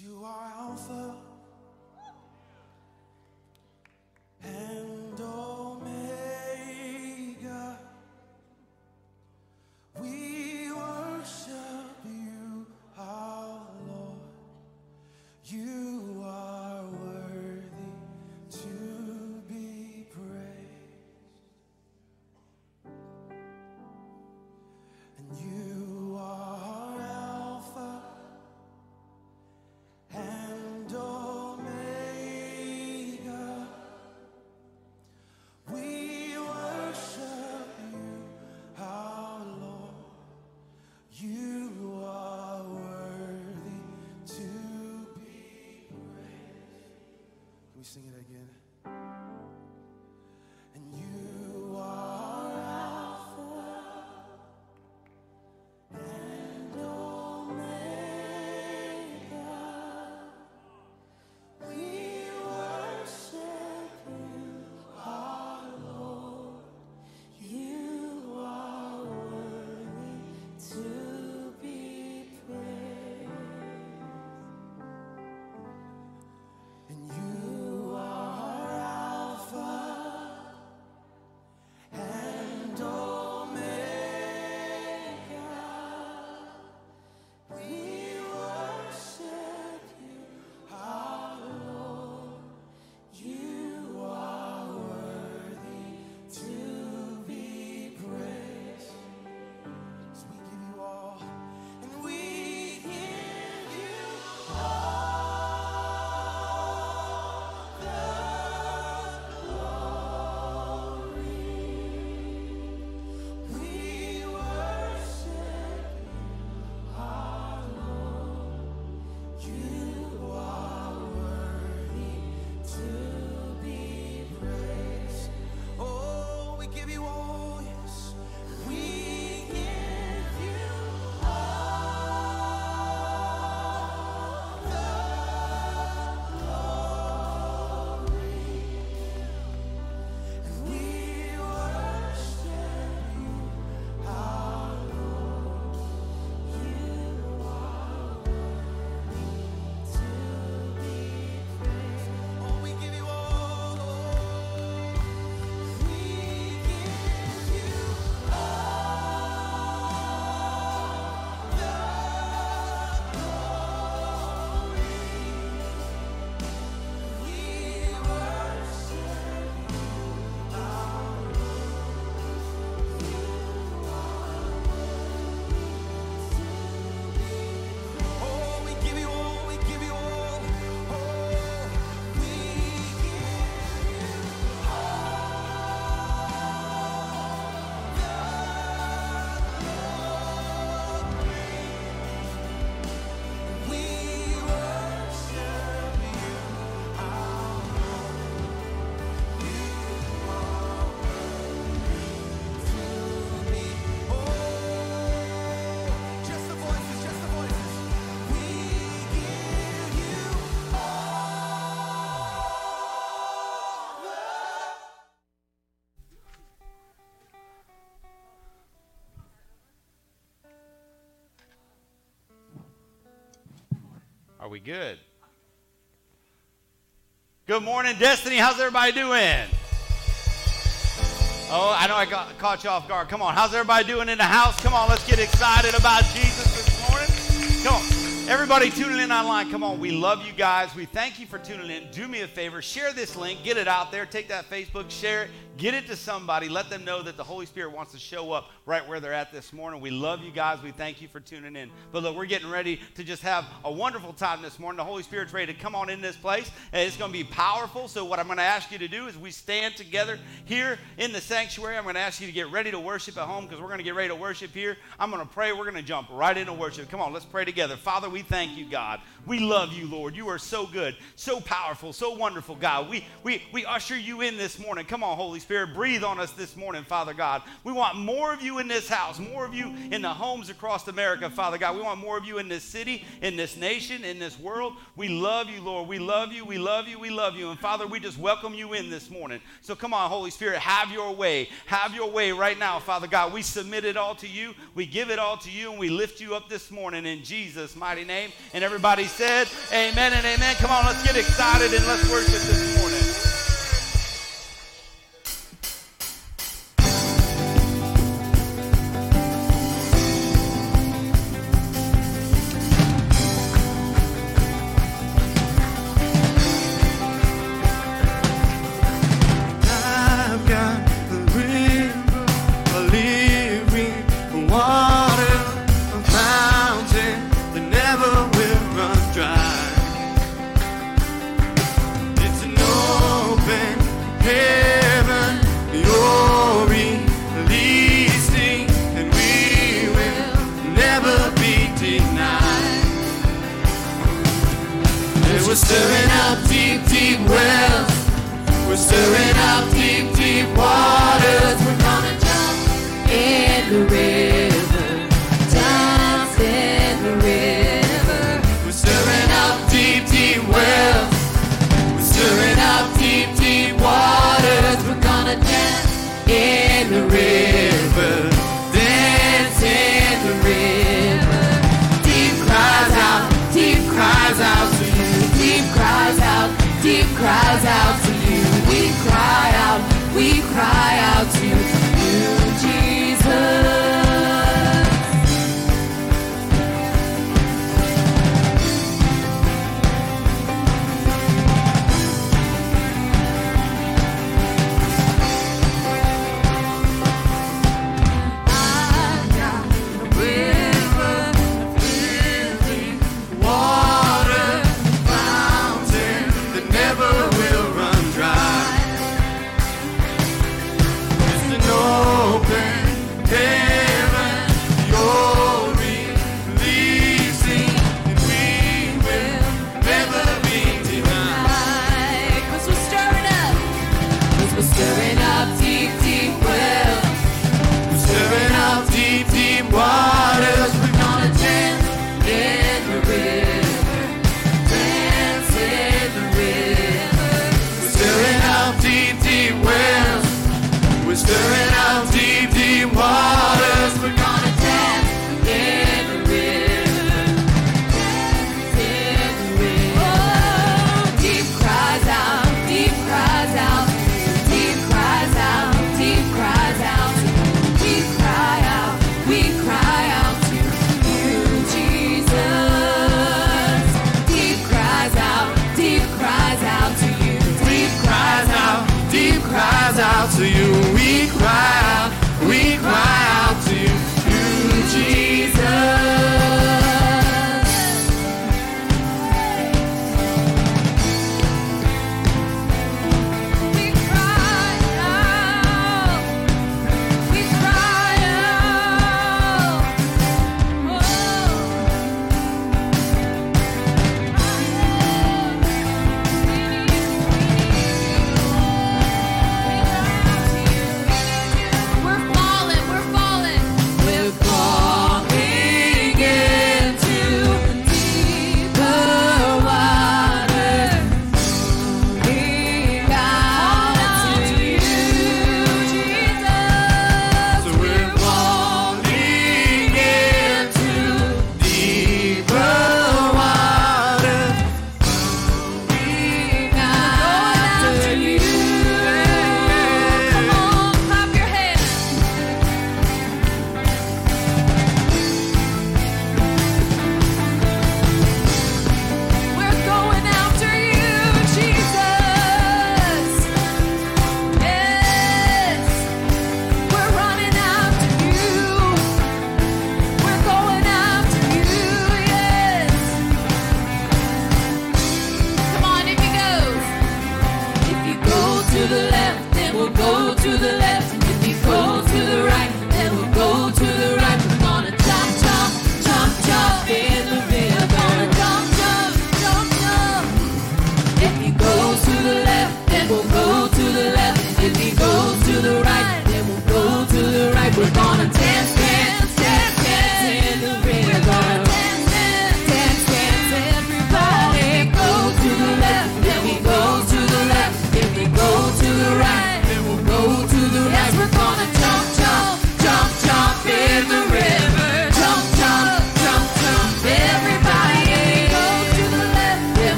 You are Alpha. Are we good? Good morning, Destiny. How's everybody doing? Oh, I know I got, caught you off guard. Come on, how's everybody doing in the house? Come on, let's get excited about Jesus this morning. Come on. Everybody tuning in online, come on. We love you guys. We thank you for tuning in. Do me a favor, share this link, get it out there. Take that Facebook, share it, get it to somebody. Let them know that the Holy Spirit wants to show up right where they're at this morning. We love you guys. We thank you for tuning in. But look, we're getting ready to just have a wonderful time this morning. The Holy Spirit's ready to come on in this place. And it's going to be powerful. So, what I'm going to ask you to do is we stand together here in the sanctuary. I'm going to ask you to get ready to worship at home because we're going to get ready to worship here. I'm going to pray. We're going to jump right into worship. Come on, let's pray together. Father, we thank you, God. We love you, Lord. You are so good, so powerful, so wonderful, God. We, we, we usher you in this morning. Come on, Holy Spirit. Breathe on us this morning, Father God. We want more of you in this house, more of you in the homes across America, Father God. We want more of you in this city, in this nation, in this world. We love you, Lord. We love you. We love you. We love you. And Father, we just welcome you in this morning. So come on, Holy Spirit, have your way. Have your way right now, Father God. We submit it all to you. We give it all to you, and we lift you up this morning in Jesus' mighty name. And everybody said, Amen and amen. Come on, let's get excited and let's worship this morning.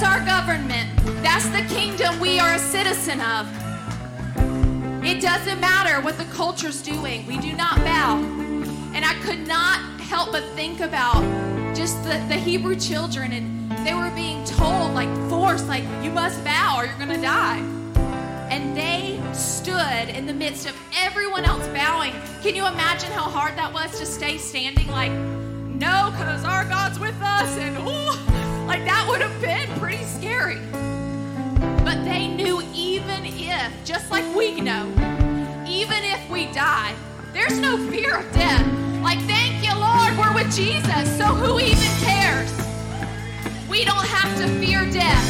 That's our government. That's the kingdom we are a citizen of. It doesn't matter what the culture's doing. We do not bow. And I could not help but think about just the, the Hebrew children, and they were being told, like, forced, like, you must bow or you're going to die. And they stood in the midst of everyone else bowing. Can you imagine how hard that was to stay standing? Like, no, because our God's with us. And, ooh, like, that would have been pretty scary. But they knew even if, just like we know, even if we die, there's no fear of death. Like, thank you, Lord, we're with Jesus. So who even cares? We don't have to fear death.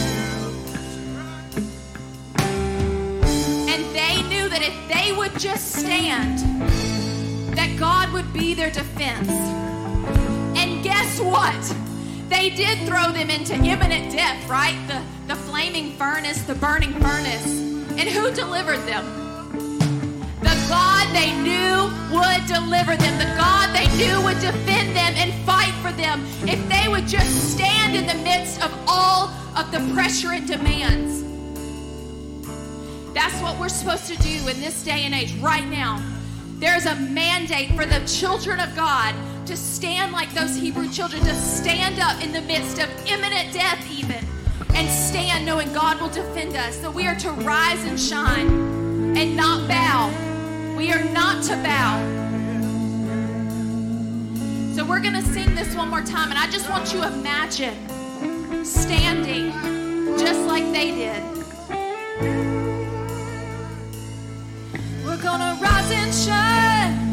And they knew that if they would just stand, that God would be their defense. And guess what? They did throw them into imminent death, right? The, the flaming furnace, the burning furnace. And who delivered them? The God they knew would deliver them. The God they knew would defend them and fight for them if they would just stand in the midst of all of the pressure and demands. That's what we're supposed to do in this day and age, right now. There's a mandate for the children of God to stand like those Hebrew children, to stand up in the midst of imminent death, even, and stand knowing God will defend us, that we are to rise and shine and not bow. We are not to bow. So we're going to sing this one more time, and I just want you to imagine standing just like they did. We're going to rise and shine.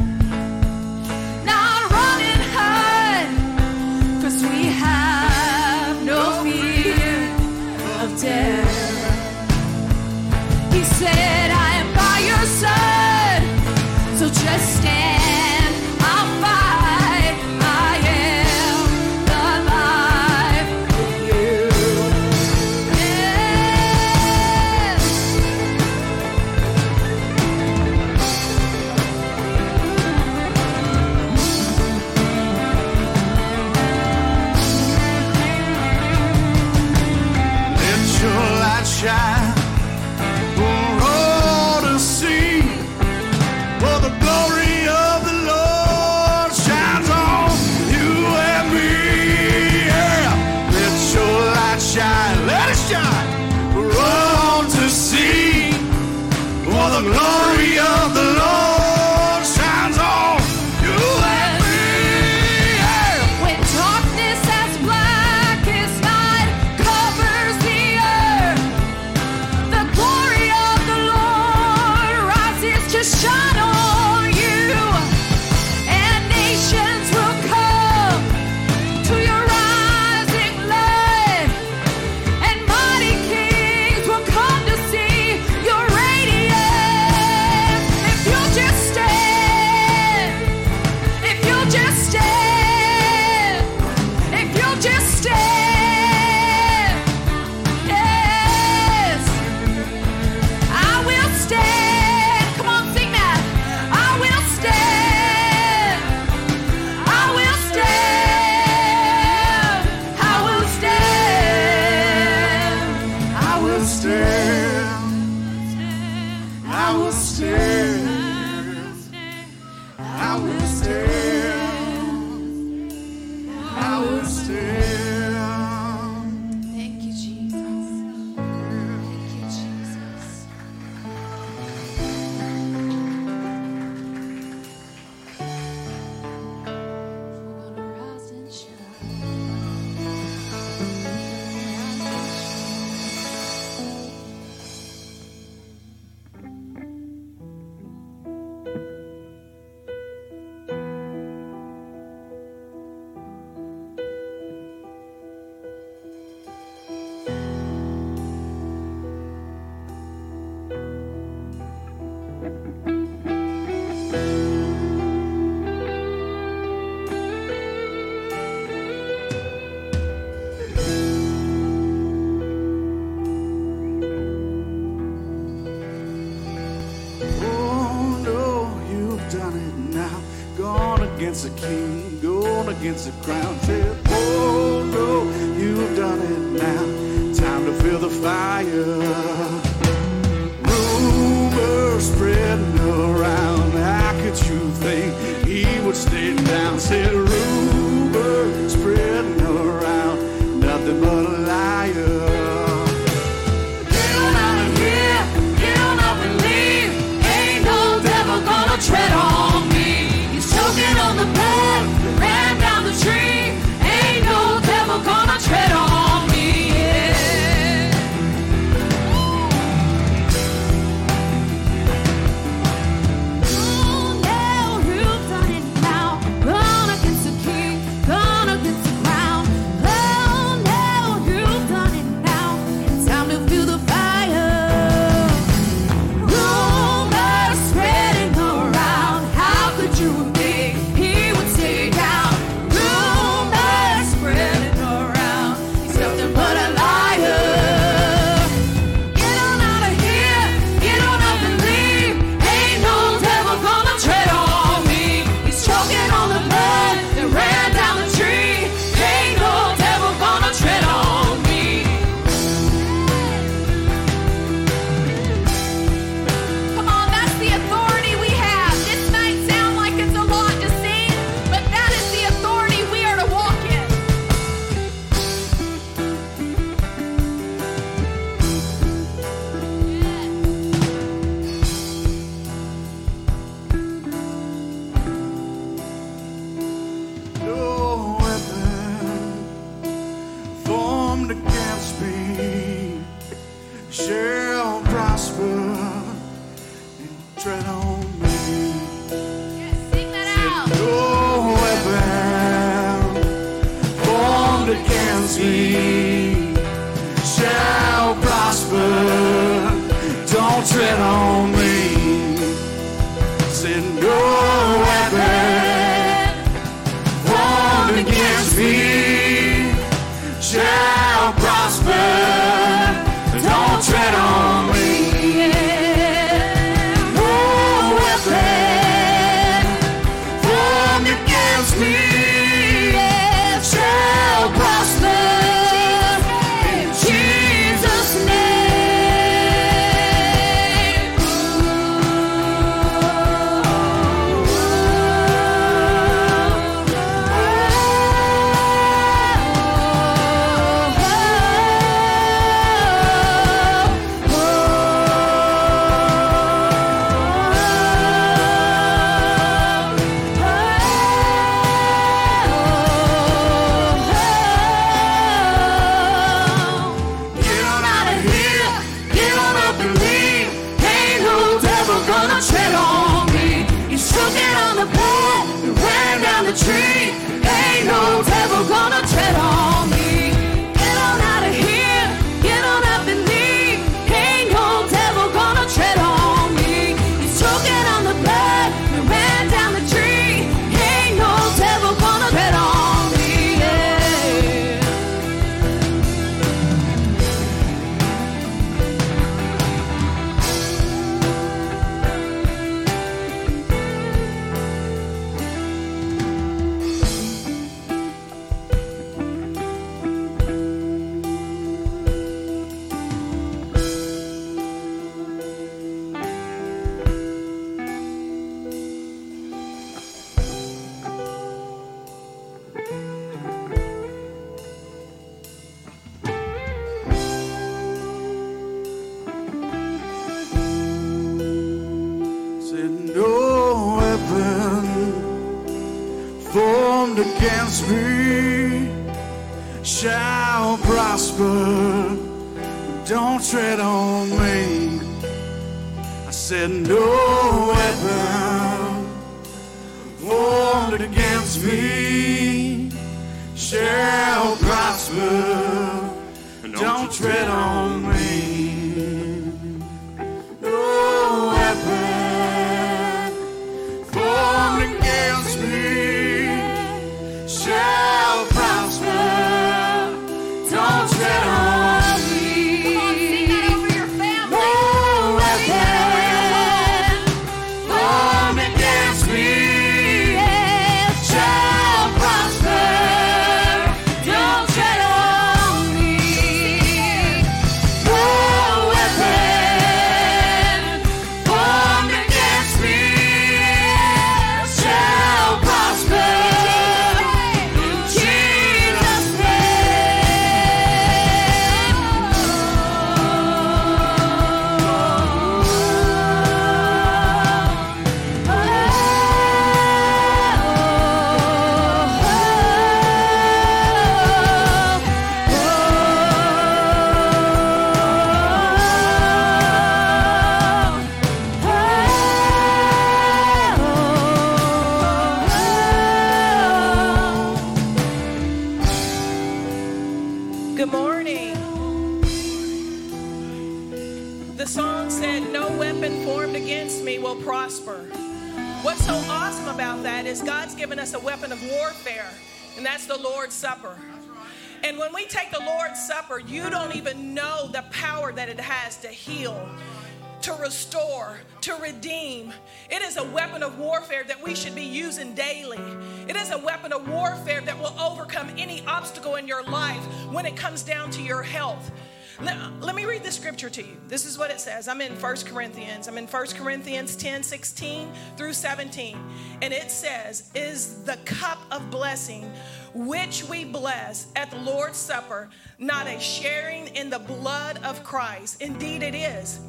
using daily. It is a weapon of warfare that will overcome any obstacle in your life when it comes down to your health. Let, let me read the scripture to you. This is what it says. I'm in 1 Corinthians. I'm in 1 Corinthians 10 16 through 17. And it says, Is the cup of blessing which we bless at the Lord's Supper not a sharing in the blood of Christ? Indeed, it is.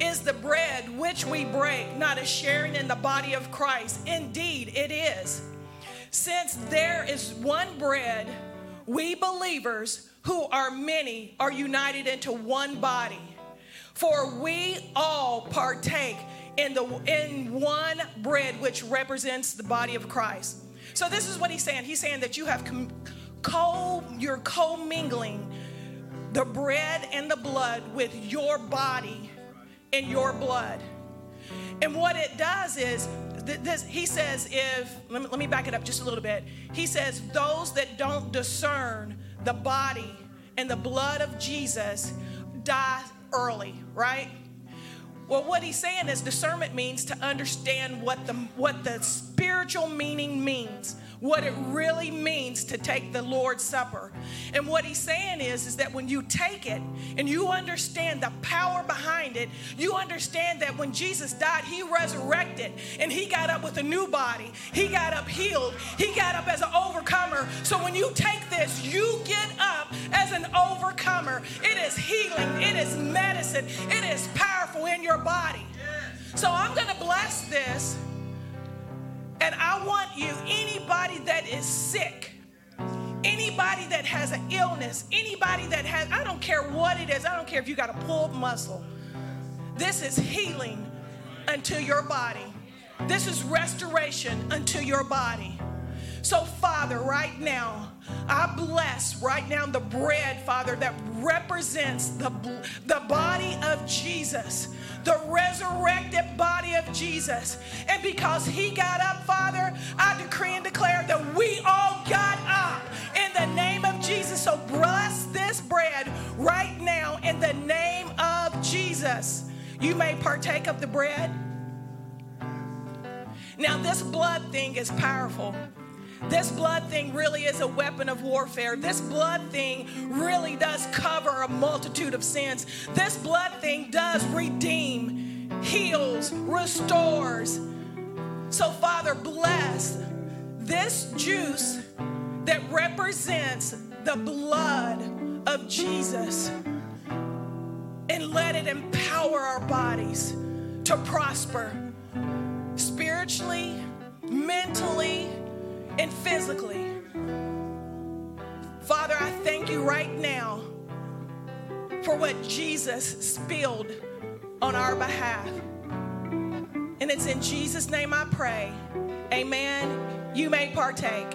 Is the bread which we break not a sharing in the body of Christ? Indeed, it is. Since there is one bread, we believers who are many are united into one body. For we all partake in the in one bread which represents the body of Christ. So this is what he's saying. He's saying that you have com- co you're commingling the bread and the blood with your body and your blood. And what it does is, th- this, he says, if, let me, let me back it up just a little bit. He says, those that don't discern the body and the blood of Jesus die early, right? Well, what he's saying is discernment means to understand what the what the spiritual meaning means, what it really means to take the Lord's Supper. And what he's saying is, is that when you take it and you understand the power behind it, you understand that when Jesus died, he resurrected and he got up with a new body. He got up healed. He got up as an overcomer. So when you take this, you get up as an overcomer. It is healing, it is medicine, it is powerful in your body. So I'm going to bless this. And I want you, anybody that is sick, anybody that has an illness, anybody that has, I don't care what it is, I don't care if you got a pulled muscle. This is healing unto your body. This is restoration unto your body. So, Father, right now, I bless right now the bread, Father, that represents the, the body of Jesus, the resurrected body of Jesus. And because he got up, Father, I decree and declare that we all got up in the name of Jesus. So, bless this bread right now in the name of Jesus. You may partake of the bread. Now, this blood thing is powerful. This blood thing really is a weapon of warfare. This blood thing really does cover a multitude of sins. This blood thing does redeem, heals, restores. So, Father, bless this juice that represents the blood of Jesus and let it empower our bodies to prosper spiritually, mentally, and physically. Father, I thank you right now for what Jesus spilled on our behalf. And it's in Jesus' name I pray. Amen. You may partake.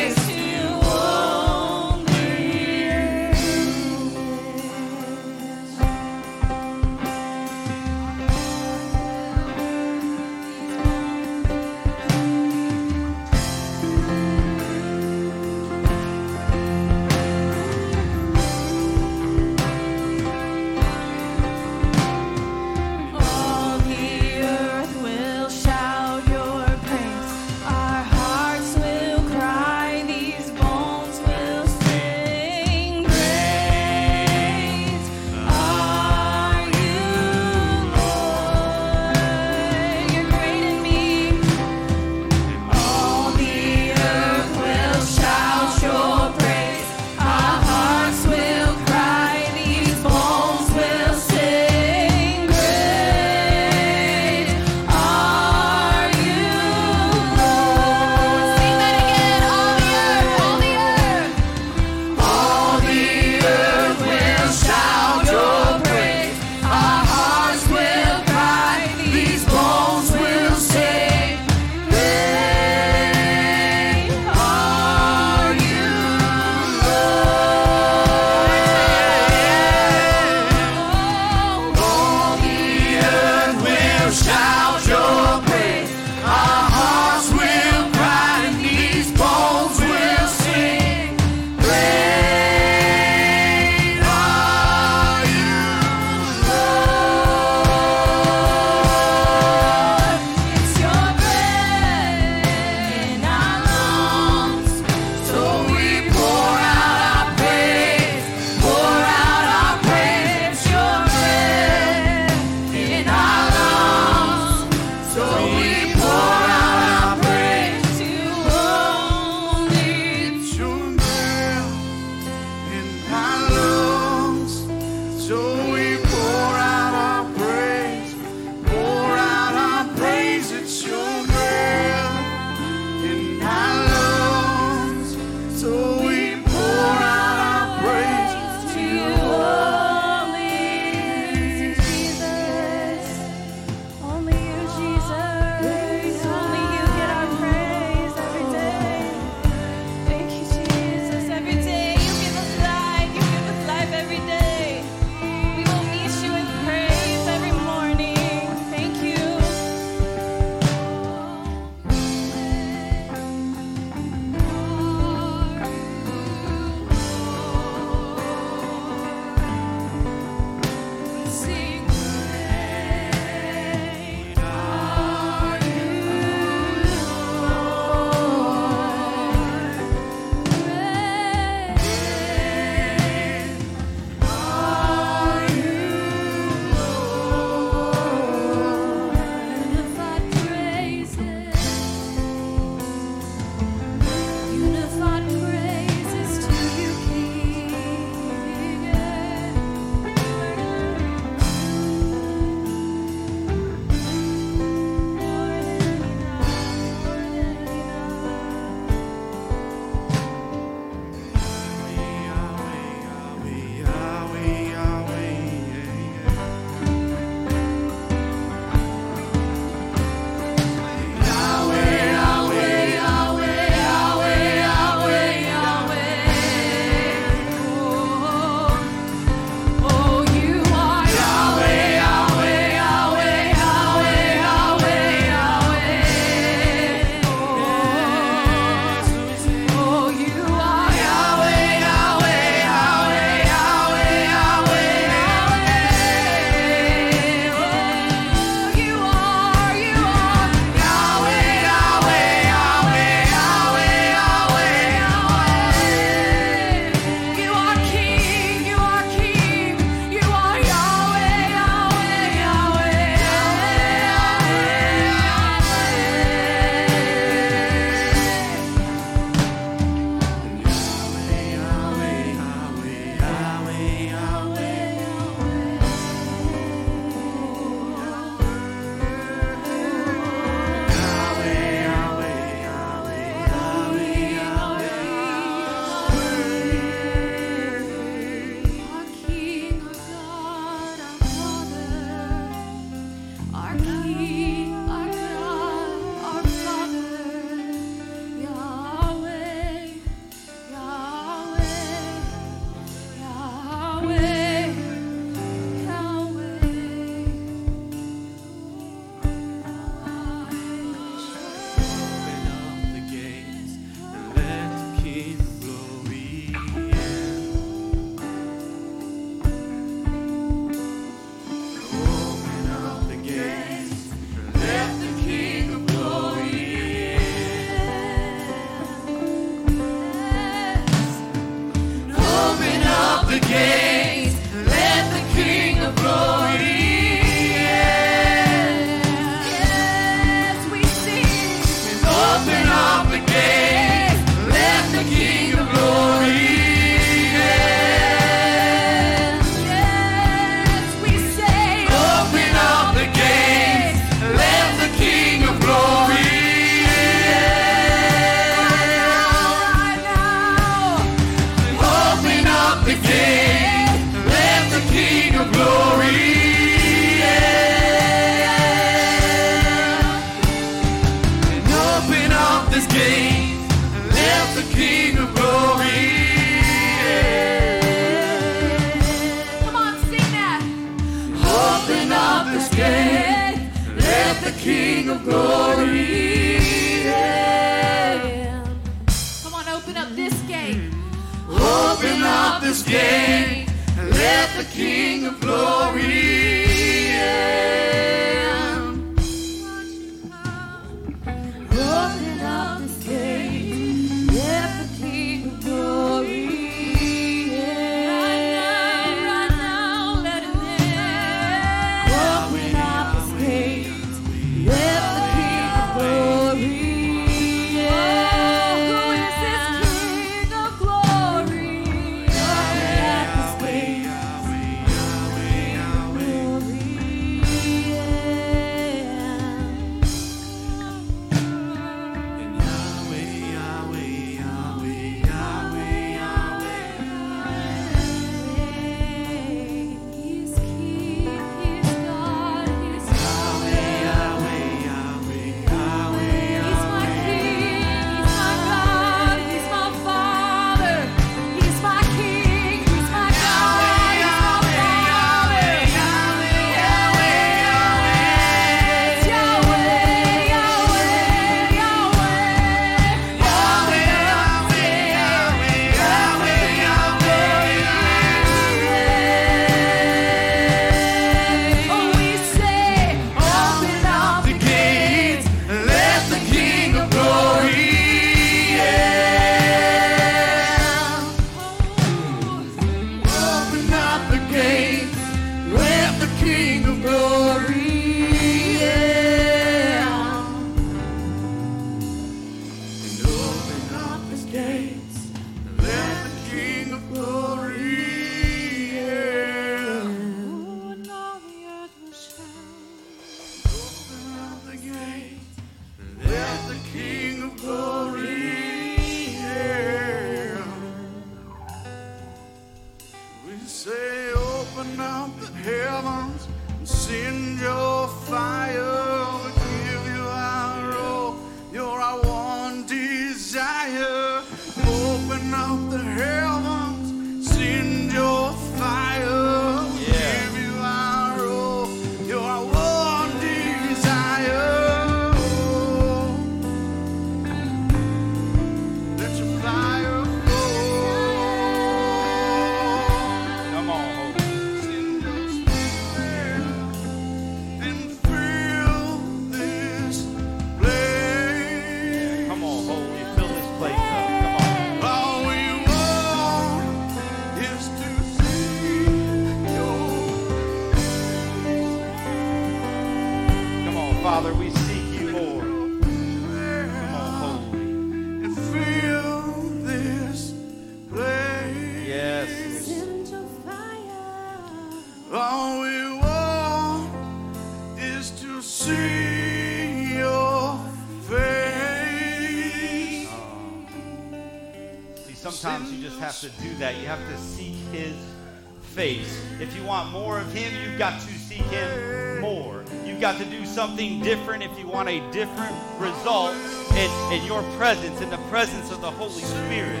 something different, if you want a different result in, in your presence, in the presence of the Holy Spirit.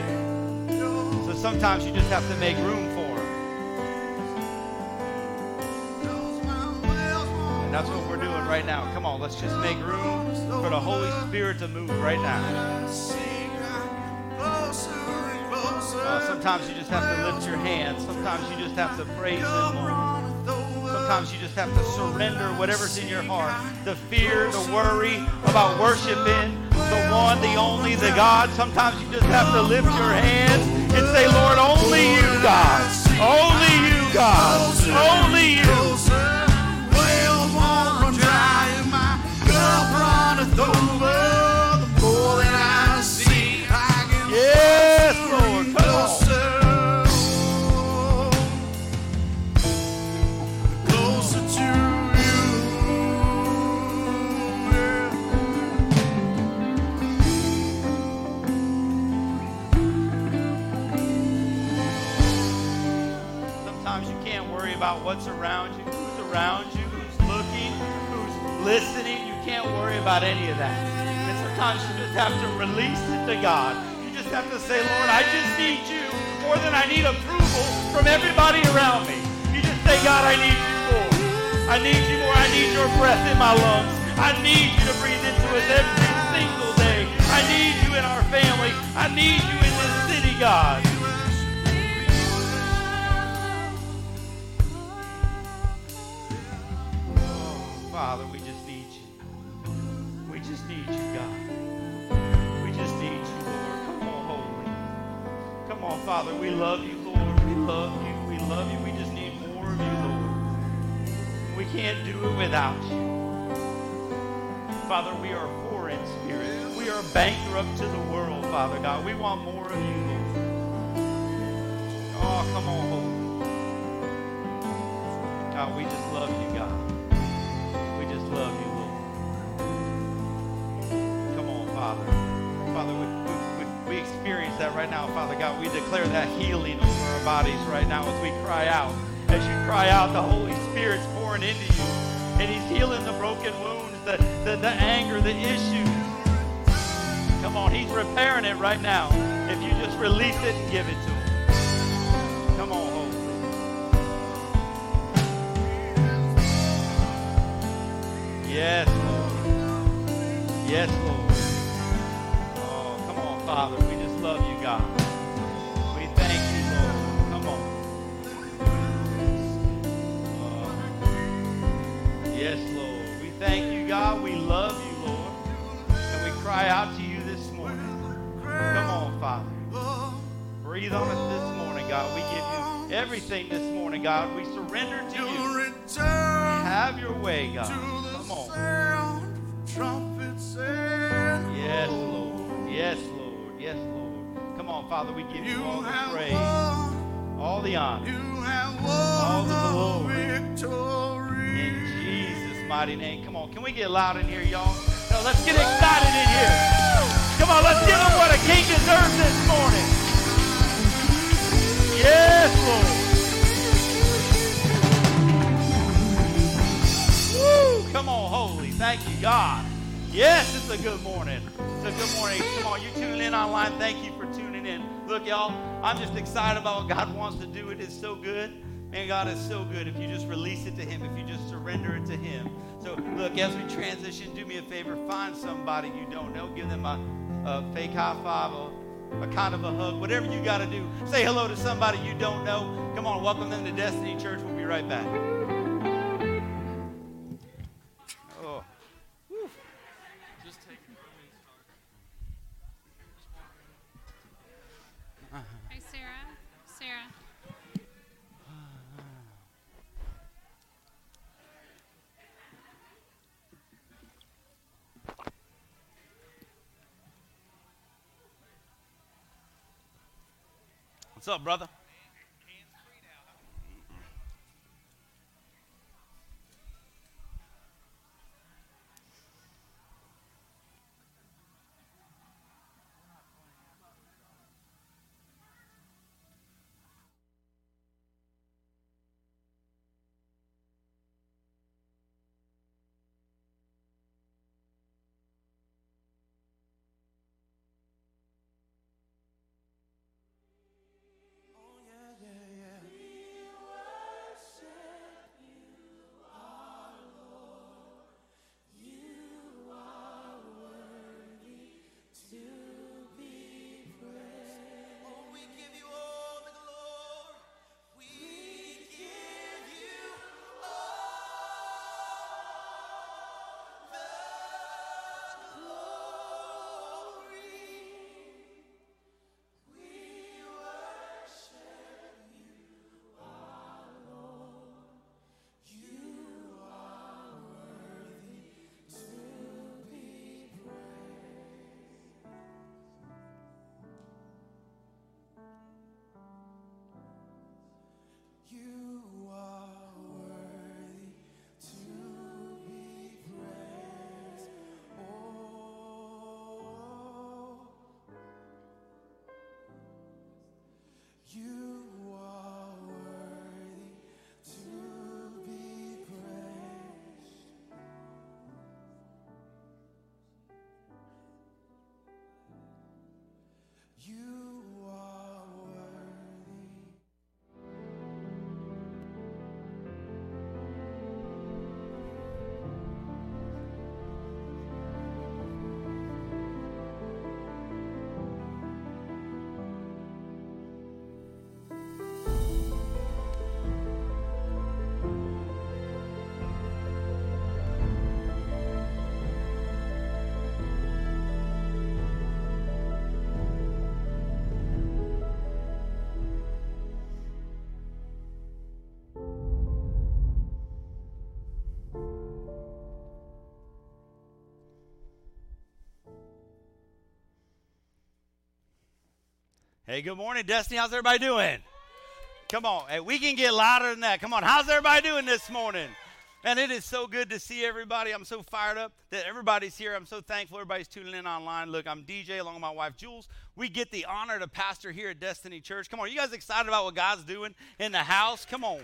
So sometimes you just have to make room for Him. And that's what we're doing right now. Come on, let's just make room for the Holy Spirit to move right now. Uh, sometimes you just have to lift your hands. Sometimes you just have to praise Him more sometimes you just have to surrender whatever's in your heart the fear, the worry about worshiping the one, the only, the God. Sometimes you just have to lift your hands and say, Lord, only you, God. Only you, God. Only you. Only you. About any of that. And sometimes you just have to release it to God. You just have to say, Lord, I just need you more than I need approval from everybody around me. You just say, God, I need you more. I need you more. I need your breath in my lungs. I need you to breathe into us every single day. I need you in our family. I need you in this city, God. Love you, Lord. We love you. We love you. We just need more of you, Lord. We can't do it without you. Father, we are poor in spirit. We are bankrupt to the world, Father God. We want more of you, Lord. Oh, come on, holy. God, we just love you, God. That right now, Father God. We declare that healing over our bodies right now as we cry out. As you cry out, the Holy Spirit's pouring into you. And He's healing the broken wounds, the, the, the anger, the issues. Come on, He's repairing it right now. If you just release it and give it to Him. Come on, Holy. Yes, Lord. Yes, Lord. Oh, come on, Father. Yes, Lord. We thank you, God. We love you, Lord. And we cry out to you this morning. Come on, Father. Breathe on us this morning, God. We give you everything this morning, God. We surrender to You you. Have your way, God. Come on. Yes, Lord. Yes, Lord. Yes, Lord. Come on, Father. We give you all the praise, all the honor. you have All won the the glory. Mighty name. Come on. Can we get loud in here, y'all? No, let's get excited in here. Come on, let's give him what a king deserves this morning. Yes, Lord. Woo! Come on, holy. Thank you, God. Yes, it's a good morning. It's a good morning. Come on, you're tuning in online. Thank you for tuning in. Look, y'all, I'm just excited about what God wants to do. It is so good. Man, God is so good if you just release it to Him, if you just surrender it to Him. So, look, as we transition, do me a favor. Find somebody you don't know. Give them a, a fake high five, a, a kind of a hug, whatever you got to do. Say hello to somebody you don't know. Come on, welcome them to Destiny Church. We'll be right back. What's up, brother? Hey, good morning, Destiny. How's everybody doing? Come on. Hey, we can get louder than that. Come on. How's everybody doing this morning? And it is so good to see everybody. I'm so fired up that everybody's here. I'm so thankful everybody's tuning in online. Look, I'm DJ along with my wife Jules. We get the honor to pastor here at Destiny Church. Come on, you guys excited about what God's doing in the house? Come on.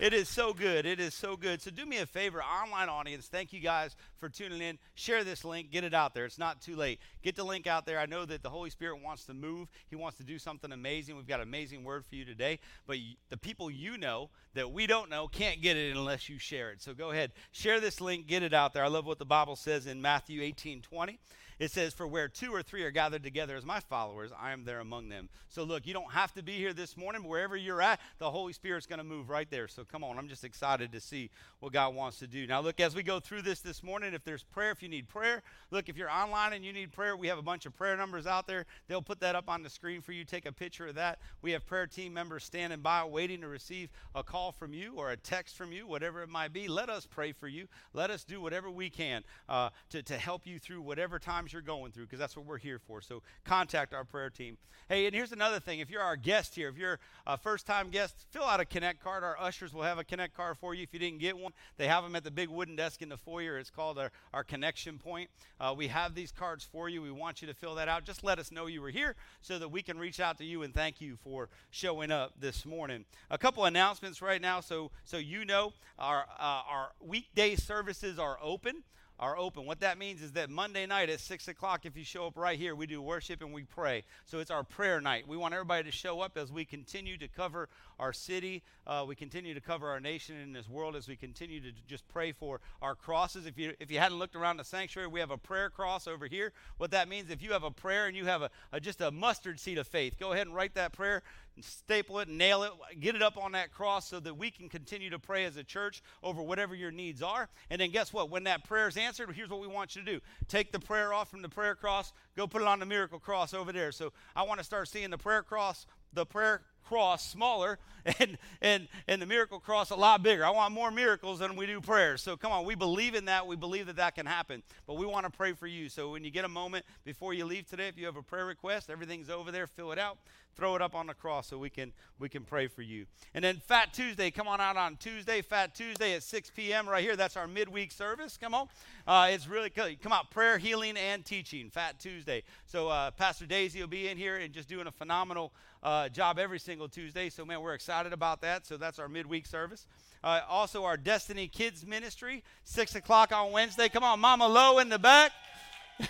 It is so good. It is so good. So do me a favor, online audience. Thank you guys for tuning in. Share this link. Get it out there. It's not too late. Get the link out there. I know that the Holy Spirit wants to move. He wants to do something amazing. We've got an amazing word for you today. But the people you know that we don't know can't get it unless you share it. So go ahead, share this link. Get it out there. I love what the Bible says in Matthew 18 20. It says, For where two or three are gathered together as my followers, I am there among them. So look, you don't have to be here this morning. Wherever you're at, the Holy Spirit's going to move right there. So come on, I'm just excited to see what God wants to do. Now, look, as we go through this this morning, if there's prayer, if you need prayer, look, if you're online and you need prayer, we have a bunch of prayer numbers out there. They'll put that up on the screen for you. Take a picture of that. We have prayer team members standing by waiting to receive a call from you or a text from you, whatever it might be. Let us pray for you. Let us do whatever we can uh, to, to help you through whatever times you're going through because that's what we're here for. So contact our prayer team. Hey, and here's another thing. If you're our guest here, if you're a first time guest, fill out a Connect card. Our ushers will have a Connect card for you if you didn't get one. They have them at the big wooden desk in the foyer. It's called our, our connection point. Uh, we have these cards for you. We want you to fill that out. Just let us know you were here so that we can reach out to you and thank you for showing up this morning. A couple announcements right now, so so you know our uh, our weekday services are open are open. What that means is that Monday night at 6 o'clock, if you show up right here, we do worship and we pray. So it's our prayer night. We want everybody to show up as we continue to cover our city. Uh, we continue to cover our nation and this world as we continue to just pray for our crosses. If you, if you hadn't looked around the sanctuary, we have a prayer cross over here. What that means, if you have a prayer and you have a, a just a mustard seed of faith, go ahead and write that prayer staple it, nail it, get it up on that cross so that we can continue to pray as a church over whatever your needs are. And then guess what? When that prayer is answered, here's what we want you to do take the prayer off from the prayer cross, go put it on the miracle cross over there. So I want to start seeing the prayer cross, the prayer cross smaller and and and the miracle cross a lot bigger. I want more miracles than we do prayers. So come on, we believe in that. We believe that that can happen. But we want to pray for you. So when you get a moment before you leave today, if you have a prayer request, everything's over there. Fill it out throw it up on the cross so we can we can pray for you. And then Fat Tuesday, come on out on Tuesday, Fat Tuesday at 6 p.m. right here. That's our midweek service. Come on, uh, it's really good. Come out, prayer, healing, and teaching. Fat Tuesday. So uh, Pastor Daisy will be in here and just doing a phenomenal uh, job every single Tuesday. So man, we're excited about that. So that's our midweek service. Uh, also, our Destiny Kids Ministry, six o'clock on Wednesday. Come on, Mama Low in the back.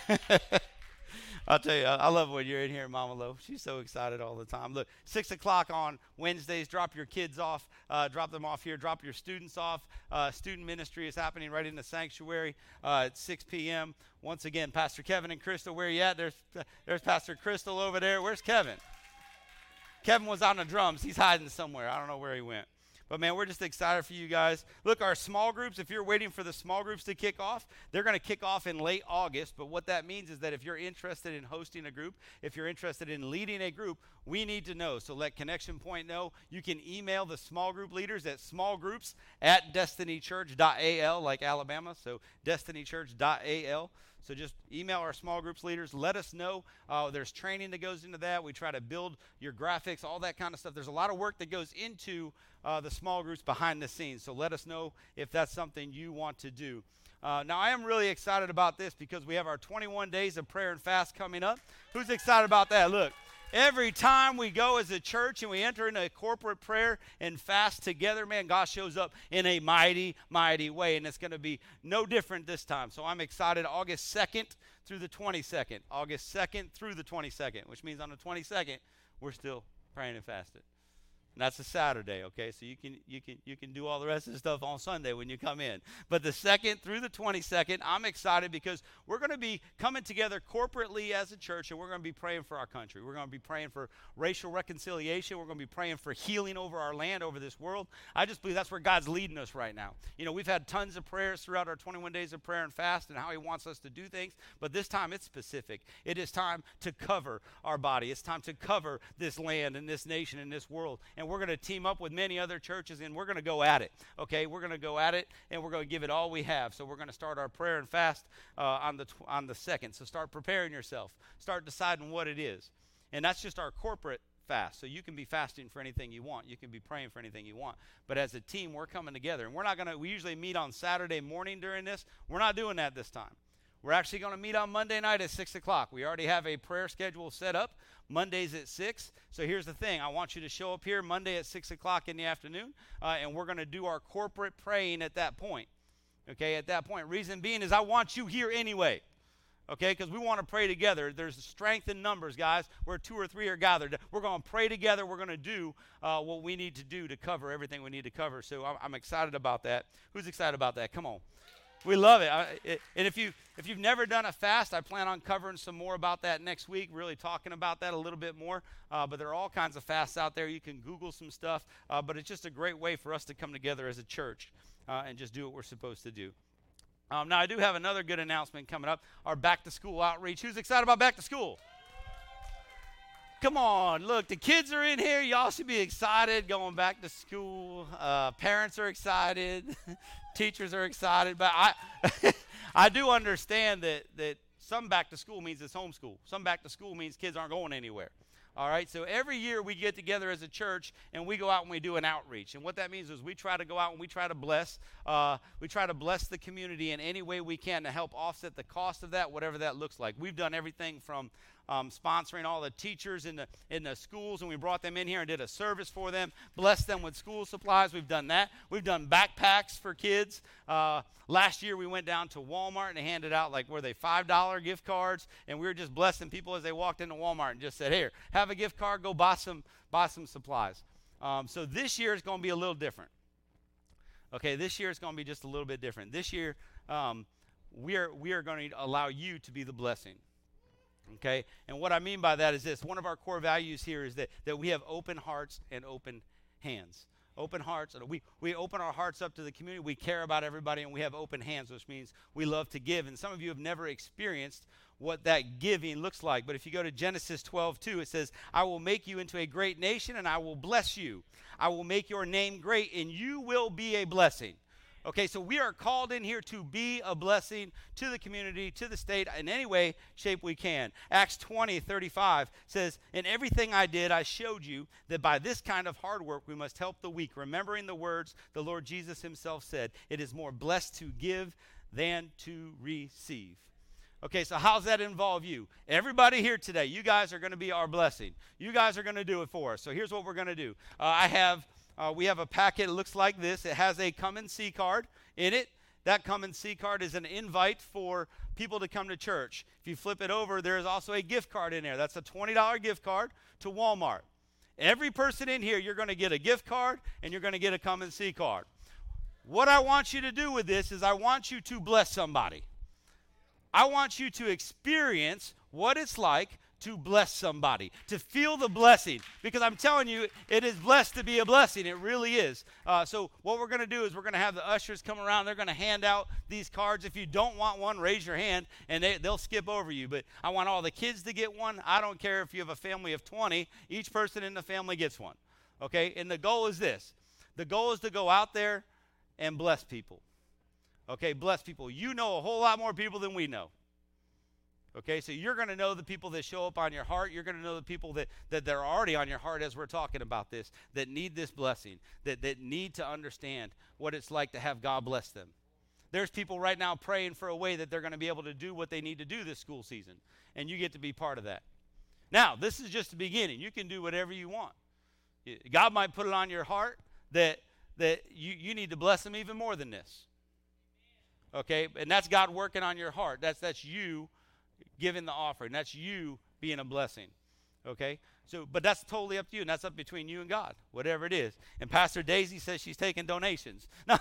I'll tell you, I love when you're in here, Mama Lo. She's so excited all the time. Look, 6 o'clock on Wednesdays, drop your kids off, uh, drop them off here, drop your students off. Uh, student ministry is happening right in the sanctuary uh, at 6 p.m. Once again, Pastor Kevin and Crystal, where you at? There's, there's Pastor Crystal over there. Where's Kevin? Kevin was on the drums. He's hiding somewhere. I don't know where he went. But man, we're just excited for you guys. Look, our small groups, if you're waiting for the small groups to kick off, they're going to kick off in late August. But what that means is that if you're interested in hosting a group, if you're interested in leading a group, we need to know. So let Connection Point know. You can email the small group leaders at smallgroups at destinychurch.al, like Alabama. So destinychurch.al. So just email our small groups leaders. Let us know. Uh, there's training that goes into that. We try to build your graphics, all that kind of stuff. There's a lot of work that goes into uh, the small groups behind the scenes. So let us know if that's something you want to do. Uh, now, I am really excited about this because we have our 21 days of prayer and fast coming up. Who's excited about that? Look, every time we go as a church and we enter into a corporate prayer and fast together, man, God shows up in a mighty, mighty way. And it's going to be no different this time. So I'm excited. August 2nd through the 22nd. August 2nd through the 22nd, which means on the 22nd, we're still praying and fasting. And that's a Saturday, okay? So you can you can you can do all the rest of the stuff on Sunday when you come in. But the second through the 22nd, I'm excited because we're going to be coming together corporately as a church and we're going to be praying for our country. We're going to be praying for racial reconciliation. We're going to be praying for healing over our land, over this world. I just believe that's where God's leading us right now. You know, we've had tons of prayers throughout our 21 days of prayer and fast and how he wants us to do things, but this time it's specific. It is time to cover our body. It's time to cover this land and this nation and this world. And we're going to team up with many other churches and we're going to go at it. Okay, we're going to go at it and we're going to give it all we have. So we're going to start our prayer and fast uh, on the on the second. So start preparing yourself. Start deciding what it is, and that's just our corporate fast. So you can be fasting for anything you want. You can be praying for anything you want. But as a team, we're coming together. And we're not going to, we usually meet on Saturday morning during this. We're not doing that this time. We're actually going to meet on Monday night at 6 o'clock. We already have a prayer schedule set up. Mondays at 6. So here's the thing I want you to show up here Monday at 6 o'clock in the afternoon, uh, and we're going to do our corporate praying at that point. Okay, at that point. Reason being is I want you here anyway. Okay, because we want to pray together. There's strength in numbers, guys. Where two or three are gathered, we're going to pray together. We're going to do uh, what we need to do to cover everything we need to cover. So I'm, I'm excited about that. Who's excited about that? Come on. We love it. I. And if you if you've never done a fast, I plan on covering some more about that next week. Really talking about that a little bit more. Uh, but there are all kinds of fasts out there. You can Google some stuff. Uh, but it's just a great way for us to come together as a church uh, and just do what we're supposed to do. Um, now I do have another good announcement coming up. Our back to school outreach. Who's excited about back to school? Come on, look, the kids are in here. Y'all should be excited going back to school. Uh, parents are excited. Teachers are excited. But I, I do understand that, that some back to school means it's homeschool. Some back to school means kids aren't going anywhere. All right, so every year we get together as a church and we go out and we do an outreach. And what that means is we try to go out and we try to bless, uh, we try to bless the community in any way we can to help offset the cost of that, whatever that looks like. We've done everything from um, sponsoring all the teachers in the in the schools, and we brought them in here and did a service for them, blessed them with school supplies. We've done that. We've done backpacks for kids. Uh, last year we went down to Walmart and handed out like were they five dollar gift cards, and we were just blessing people as they walked into Walmart and just said, "Here, have a gift card. Go buy some buy some supplies." Um, so this year is going to be a little different. Okay, this year is going to be just a little bit different. This year, um, we are we are going to allow you to be the blessing. Okay? And what I mean by that is this one of our core values here is that, that we have open hearts and open hands. Open hearts. We, we open our hearts up to the community. We care about everybody and we have open hands, which means we love to give. And some of you have never experienced what that giving looks like. But if you go to Genesis 12, 2, it says, I will make you into a great nation and I will bless you. I will make your name great and you will be a blessing. Okay, so we are called in here to be a blessing to the community, to the state, in any way, shape we can. Acts 20, 35 says, In everything I did, I showed you that by this kind of hard work we must help the weak, remembering the words the Lord Jesus himself said, It is more blessed to give than to receive. Okay, so how's that involve you? Everybody here today, you guys are going to be our blessing. You guys are going to do it for us. So here's what we're going to do. Uh, I have uh, we have a packet that looks like this. It has a come and see card in it. That come and see card is an invite for people to come to church. If you flip it over, there is also a gift card in there. That's a $20 gift card to Walmart. Every person in here, you're going to get a gift card and you're going to get a come and see card. What I want you to do with this is I want you to bless somebody. I want you to experience what it's like to bless somebody, to feel the blessing. Because I'm telling you, it is blessed to be a blessing. It really is. Uh, so, what we're going to do is we're going to have the ushers come around. They're going to hand out these cards. If you don't want one, raise your hand and they, they'll skip over you. But I want all the kids to get one. I don't care if you have a family of 20, each person in the family gets one. Okay? And the goal is this the goal is to go out there and bless people. Okay? Bless people. You know a whole lot more people than we know. Okay, so you're going to know the people that show up on your heart. You're going to know the people that, that, are already on your heart as we're talking about this, that need this blessing, that, that need to understand what it's like to have God bless them. There's people right now praying for a way that they're going to be able to do what they need to do this school season, and you get to be part of that. Now, this is just the beginning. You can do whatever you want. God might put it on your heart that, that you, you need to bless them even more than this. Okay, and that's God working on your heart. That's, that's you giving the offering. That's you being a blessing. Okay? So, but that's totally up to you, and that's up between you and God, whatever it is. And Pastor Daisy says she's taking donations.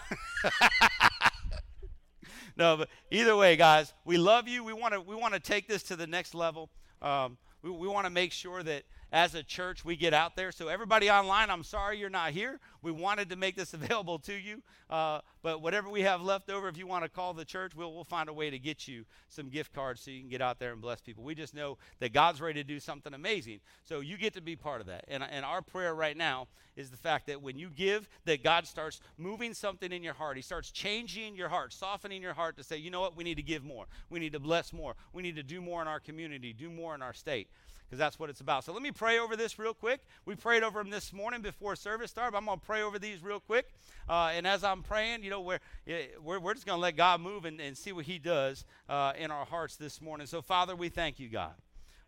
No, no but either way, guys, we love you. We want to we want to take this to the next level. Um, we, we want to make sure that as a church we get out there. So, everybody online, I'm sorry you're not here. We wanted to make this available to you. Uh, but whatever we have left over, if you want to call the church, we'll, we'll find a way to get you some gift cards so you can get out there and bless people. We just know that God's ready to do something amazing. So, you get to be part of that. And, and our prayer right now is the fact that when you give, that God starts moving something in your heart. He starts changing your heart, softening your heart to say, you know what, we need to give more. We need to bless more. We need to do more in our community, do more in our state. Because that's what it's about. So let me pray over this real quick. We prayed over them this morning before service started, but I'm going to pray over these real quick. Uh, and as I'm praying, you know, we're, we're, we're just going to let God move and, and see what He does uh, in our hearts this morning. So, Father, we thank you, God.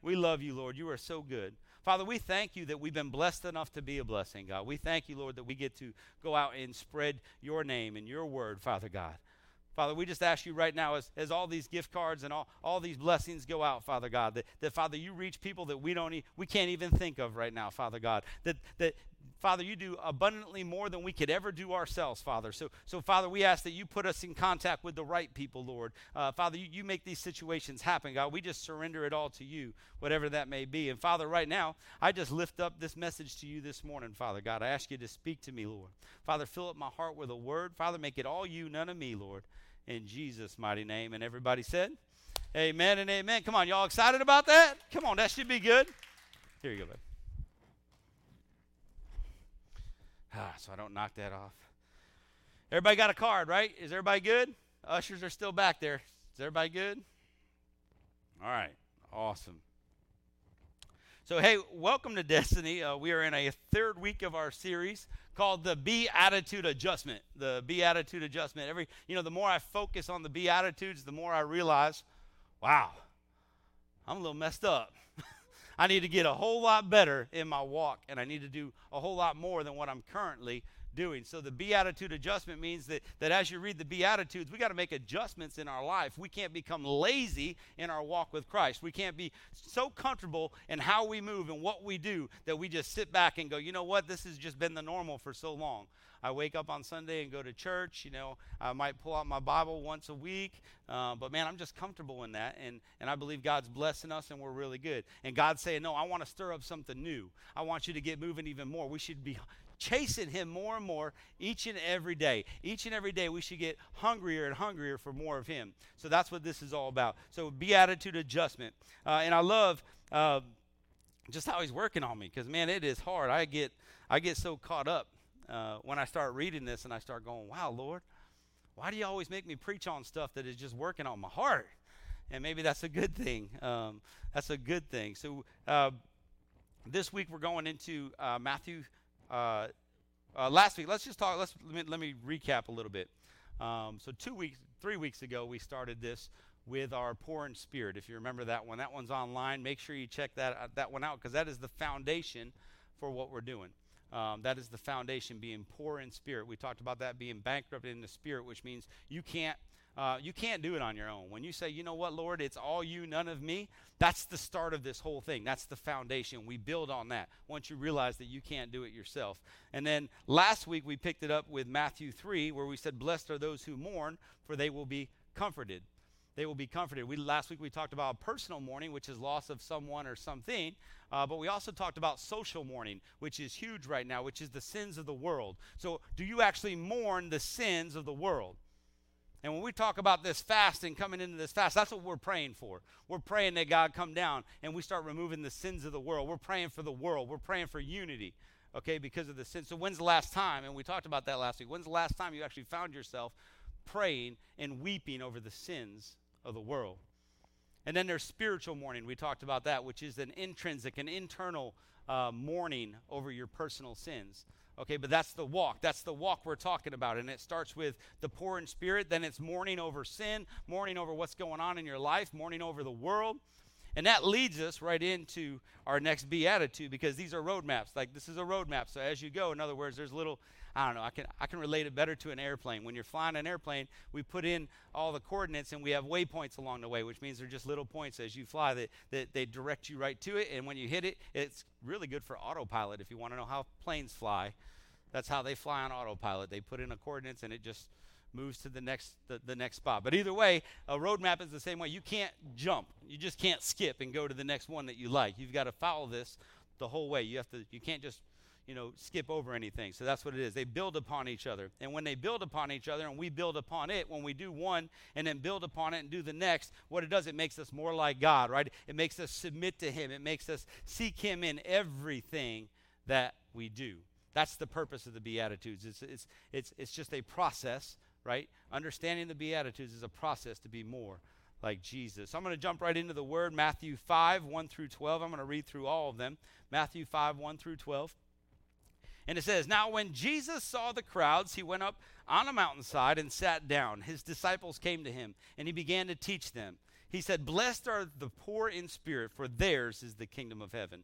We love you, Lord. You are so good. Father, we thank you that we've been blessed enough to be a blessing, God. We thank you, Lord, that we get to go out and spread your name and your word, Father God. Father, we just ask you right now as, as all these gift cards and all, all these blessings go out, Father God, that, that Father, you reach people that we don't e- we can't even think of right now, Father God. That that Father, you do abundantly more than we could ever do ourselves, Father. So, so Father, we ask that you put us in contact with the right people, Lord. Uh, Father, you, you make these situations happen, God. We just surrender it all to you, whatever that may be. And Father, right now, I just lift up this message to you this morning, Father God. I ask you to speak to me, Lord. Father, fill up my heart with a word. Father, make it all you, none of me, Lord. In Jesus' mighty name. And everybody said, Amen and amen. Come on, y'all excited about that? Come on, that should be good. Here you go, babe. Ah, so I don't knock that off. Everybody got a card, right? Is everybody good? Ushers are still back there. Is everybody good? All right, awesome. So, hey, welcome to Destiny. Uh, we are in a third week of our series called the Beatitude Adjustment. The Beatitude Adjustment. Every, you know, the more I focus on the Beatitudes, the more I realize, wow, I'm a little messed up. I need to get a whole lot better in my walk, and I need to do a whole lot more than what I'm currently doing. So the Beatitude adjustment means that, that as you read the Beatitudes, we got to make adjustments in our life. We can't become lazy in our walk with Christ. We can't be so comfortable in how we move and what we do that we just sit back and go, you know what, this has just been the normal for so long. I wake up on Sunday and go to church. You know, I might pull out my Bible once a week, uh, but man, I'm just comfortable in that, and and I believe God's blessing us, and we're really good. And God's saying, no, I want to stir up something new. I want you to get moving even more. We should be chasing him more and more each and every day. Each and every day, we should get hungrier and hungrier for more of him. So that's what this is all about. So, beatitude adjustment. Uh, and I love. Uh, just how he's working on me because man it is hard i get i get so caught up uh, when i start reading this and i start going wow lord why do you always make me preach on stuff that is just working on my heart and maybe that's a good thing um, that's a good thing so uh, this week we're going into uh, matthew uh, uh, last week, let's just talk. Let's let me, let me recap a little bit. Um, so two weeks, three weeks ago, we started this with our poor in spirit. If you remember that one, that one's online. Make sure you check that uh, that one out because that is the foundation for what we're doing. Um, that is the foundation, being poor in spirit. We talked about that being bankrupt in the spirit, which means you can't uh, you can't do it on your own. When you say, you know what, Lord, it's all you, none of me, that's the start of this whole thing. That's the foundation. We build on that once you realize that you can't do it yourself. And then last week we picked it up with Matthew 3, where we said, Blessed are those who mourn, for they will be comforted. They will be comforted. We last week we talked about personal mourning, which is loss of someone or something, uh, but we also talked about social mourning, which is huge right now, which is the sins of the world. So, do you actually mourn the sins of the world? And when we talk about this fasting, coming into this fast, that's what we're praying for. We're praying that God come down and we start removing the sins of the world. We're praying for the world. We're praying for unity, okay, because of the sin. So when's the last time, and we talked about that last week, when's the last time you actually found yourself praying and weeping over the sins of the world? And then there's spiritual mourning. We talked about that, which is an intrinsic, an internal uh, mourning over your personal sins. Okay, but that's the walk. That's the walk we're talking about. And it starts with the poor in spirit, then it's mourning over sin, mourning over what's going on in your life, mourning over the world. And that leads us right into our next beatitude because these are roadmaps. Like this is a roadmap. So as you go, in other words, there's little I don't know, I can I can relate it better to an airplane. When you're flying an airplane, we put in all the coordinates and we have waypoints along the way, which means they're just little points as you fly that, that they direct you right to it. And when you hit it, it's really good for autopilot if you want to know how planes fly. That's how they fly on autopilot. They put in a coordinates and it just moves to the next the, the next spot. But either way, a roadmap is the same way. You can't jump. You just can't skip and go to the next one that you like. You've got to follow this the whole way. You have to you can't just you know skip over anything. So that's what it is. They build upon each other. And when they build upon each other and we build upon it, when we do one and then build upon it and do the next, what it does it makes us more like God, right? It makes us submit to him. It makes us seek him in everything that we do. That's the purpose of the Beatitudes. It's, it's, it's, it's just a process, right? Understanding the Beatitudes is a process to be more like Jesus. I'm going to jump right into the word Matthew 5, 1 through 12. I'm going to read through all of them. Matthew 5, 1 through 12. And it says, Now when Jesus saw the crowds, he went up on a mountainside and sat down. His disciples came to him, and he began to teach them. He said, Blessed are the poor in spirit, for theirs is the kingdom of heaven.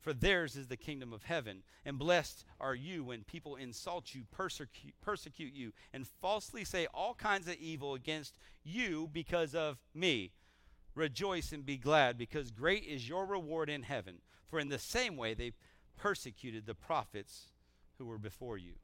for theirs is the kingdom of heaven. And blessed are you when people insult you, persecute, persecute you, and falsely say all kinds of evil against you because of me. Rejoice and be glad, because great is your reward in heaven. For in the same way they persecuted the prophets who were before you.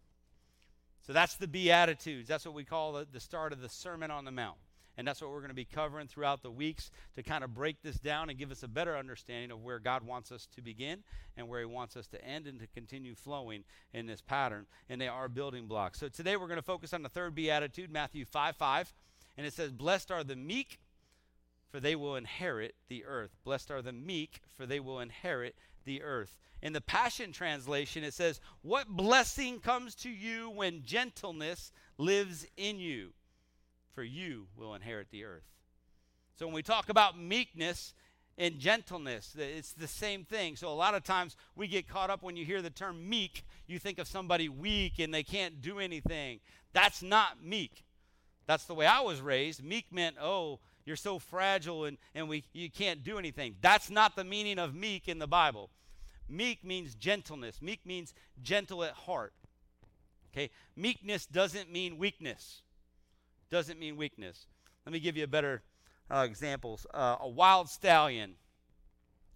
So that's the Beatitudes. That's what we call the, the start of the Sermon on the Mount. And that's what we're going to be covering throughout the weeks to kind of break this down and give us a better understanding of where God wants us to begin and where He wants us to end and to continue flowing in this pattern. And they are building blocks. So today we're going to focus on the third Beatitude, Matthew 5 5. And it says, Blessed are the meek, for they will inherit the earth. Blessed are the meek, for they will inherit the earth. In the Passion Translation, it says, What blessing comes to you when gentleness lives in you? For you will inherit the earth. So when we talk about meekness and gentleness, it's the same thing. So a lot of times we get caught up when you hear the term meek, you think of somebody weak and they can't do anything. That's not meek. That's the way I was raised. Meek meant, oh, you're so fragile and, and we, you can't do anything. That's not the meaning of meek in the Bible. Meek means gentleness. Meek means gentle at heart. Okay? Meekness doesn't mean weakness. Doesn't mean weakness. Let me give you a better uh, examples. Uh, a wild stallion.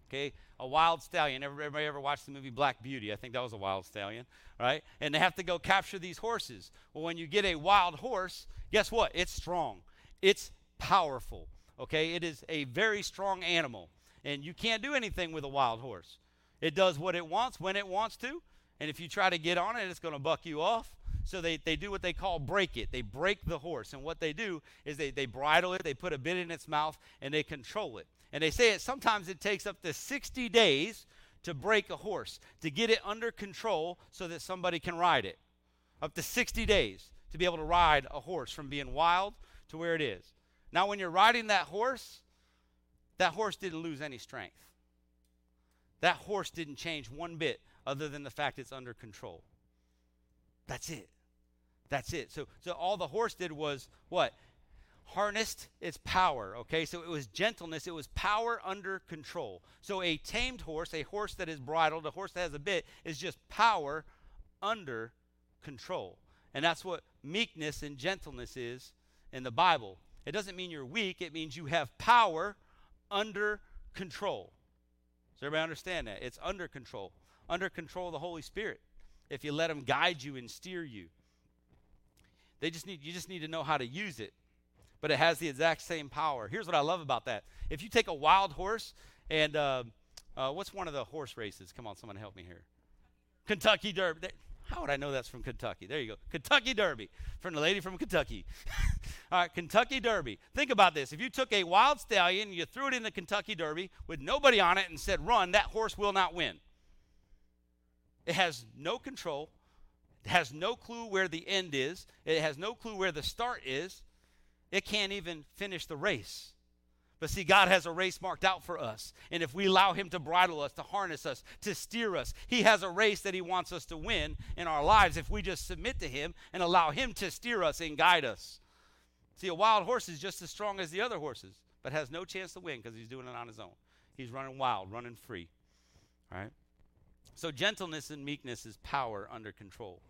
Okay? A wild stallion. Everybody ever watched the movie Black Beauty? I think that was a wild stallion, right? And they have to go capture these horses. Well, when you get a wild horse, guess what? It's strong. It's powerful. Okay? It is a very strong animal. And you can't do anything with a wild horse. It does what it wants when it wants to. And if you try to get on it, it's going to buck you off. So they, they do what they call break it. They break the horse. And what they do is they, they bridle it, they put a bit in its mouth, and they control it. And they say it sometimes it takes up to 60 days to break a horse, to get it under control so that somebody can ride it. Up to 60 days to be able to ride a horse from being wild to where it is. Now, when you're riding that horse, that horse didn't lose any strength. That horse didn't change one bit other than the fact it's under control. That's it. That's it. So, so all the horse did was what? Harnessed its power. Okay, so it was gentleness, it was power under control. So a tamed horse, a horse that is bridled, a horse that has a bit, is just power under control. And that's what meekness and gentleness is in the Bible. It doesn't mean you're weak, it means you have power under control. Does everybody understand that? It's under control. Under control of the Holy Spirit. If you let him guide you and steer you. They just need you just need to know how to use it. But it has the exact same power. Here's what I love about that. If you take a wild horse and uh, uh, what's one of the horse races? Come on, someone help me here. Kentucky Derby. How would I know that's from Kentucky? There you go. Kentucky Derby from the lady from Kentucky. All right, Kentucky Derby. Think about this. If you took a wild stallion, you threw it in the Kentucky Derby with nobody on it and said, run, that horse will not win. It has no control, has no clue where the end is, it has no clue where the start is. It can't even finish the race. But see, God has a race marked out for us. And if we allow Him to bridle us, to harness us, to steer us, He has a race that He wants us to win in our lives if we just submit to Him and allow Him to steer us and guide us. See, a wild horse is just as strong as the other horses, but has no chance to win because he's doing it on his own. He's running wild, running free. All right? So, gentleness and meekness is power under control.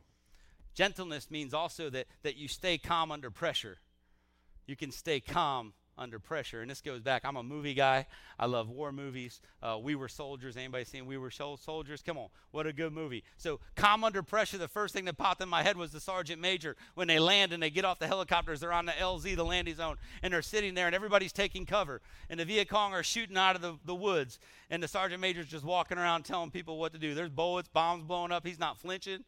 Gentleness means also that, that you stay calm under pressure. You can stay calm under pressure. And this goes back. I'm a movie guy. I love war movies. Uh, we were soldiers. Anybody seen We Were Soldiers? Come on, what a good movie. So, calm under pressure. The first thing that popped in my head was the sergeant major when they land and they get off the helicopters. They're on the LZ, the landing zone, and they're sitting there and everybody's taking cover. And the Viet Cong are shooting out of the, the woods, and the sergeant major's just walking around telling people what to do. There's bullets, bombs blowing up. He's not flinching.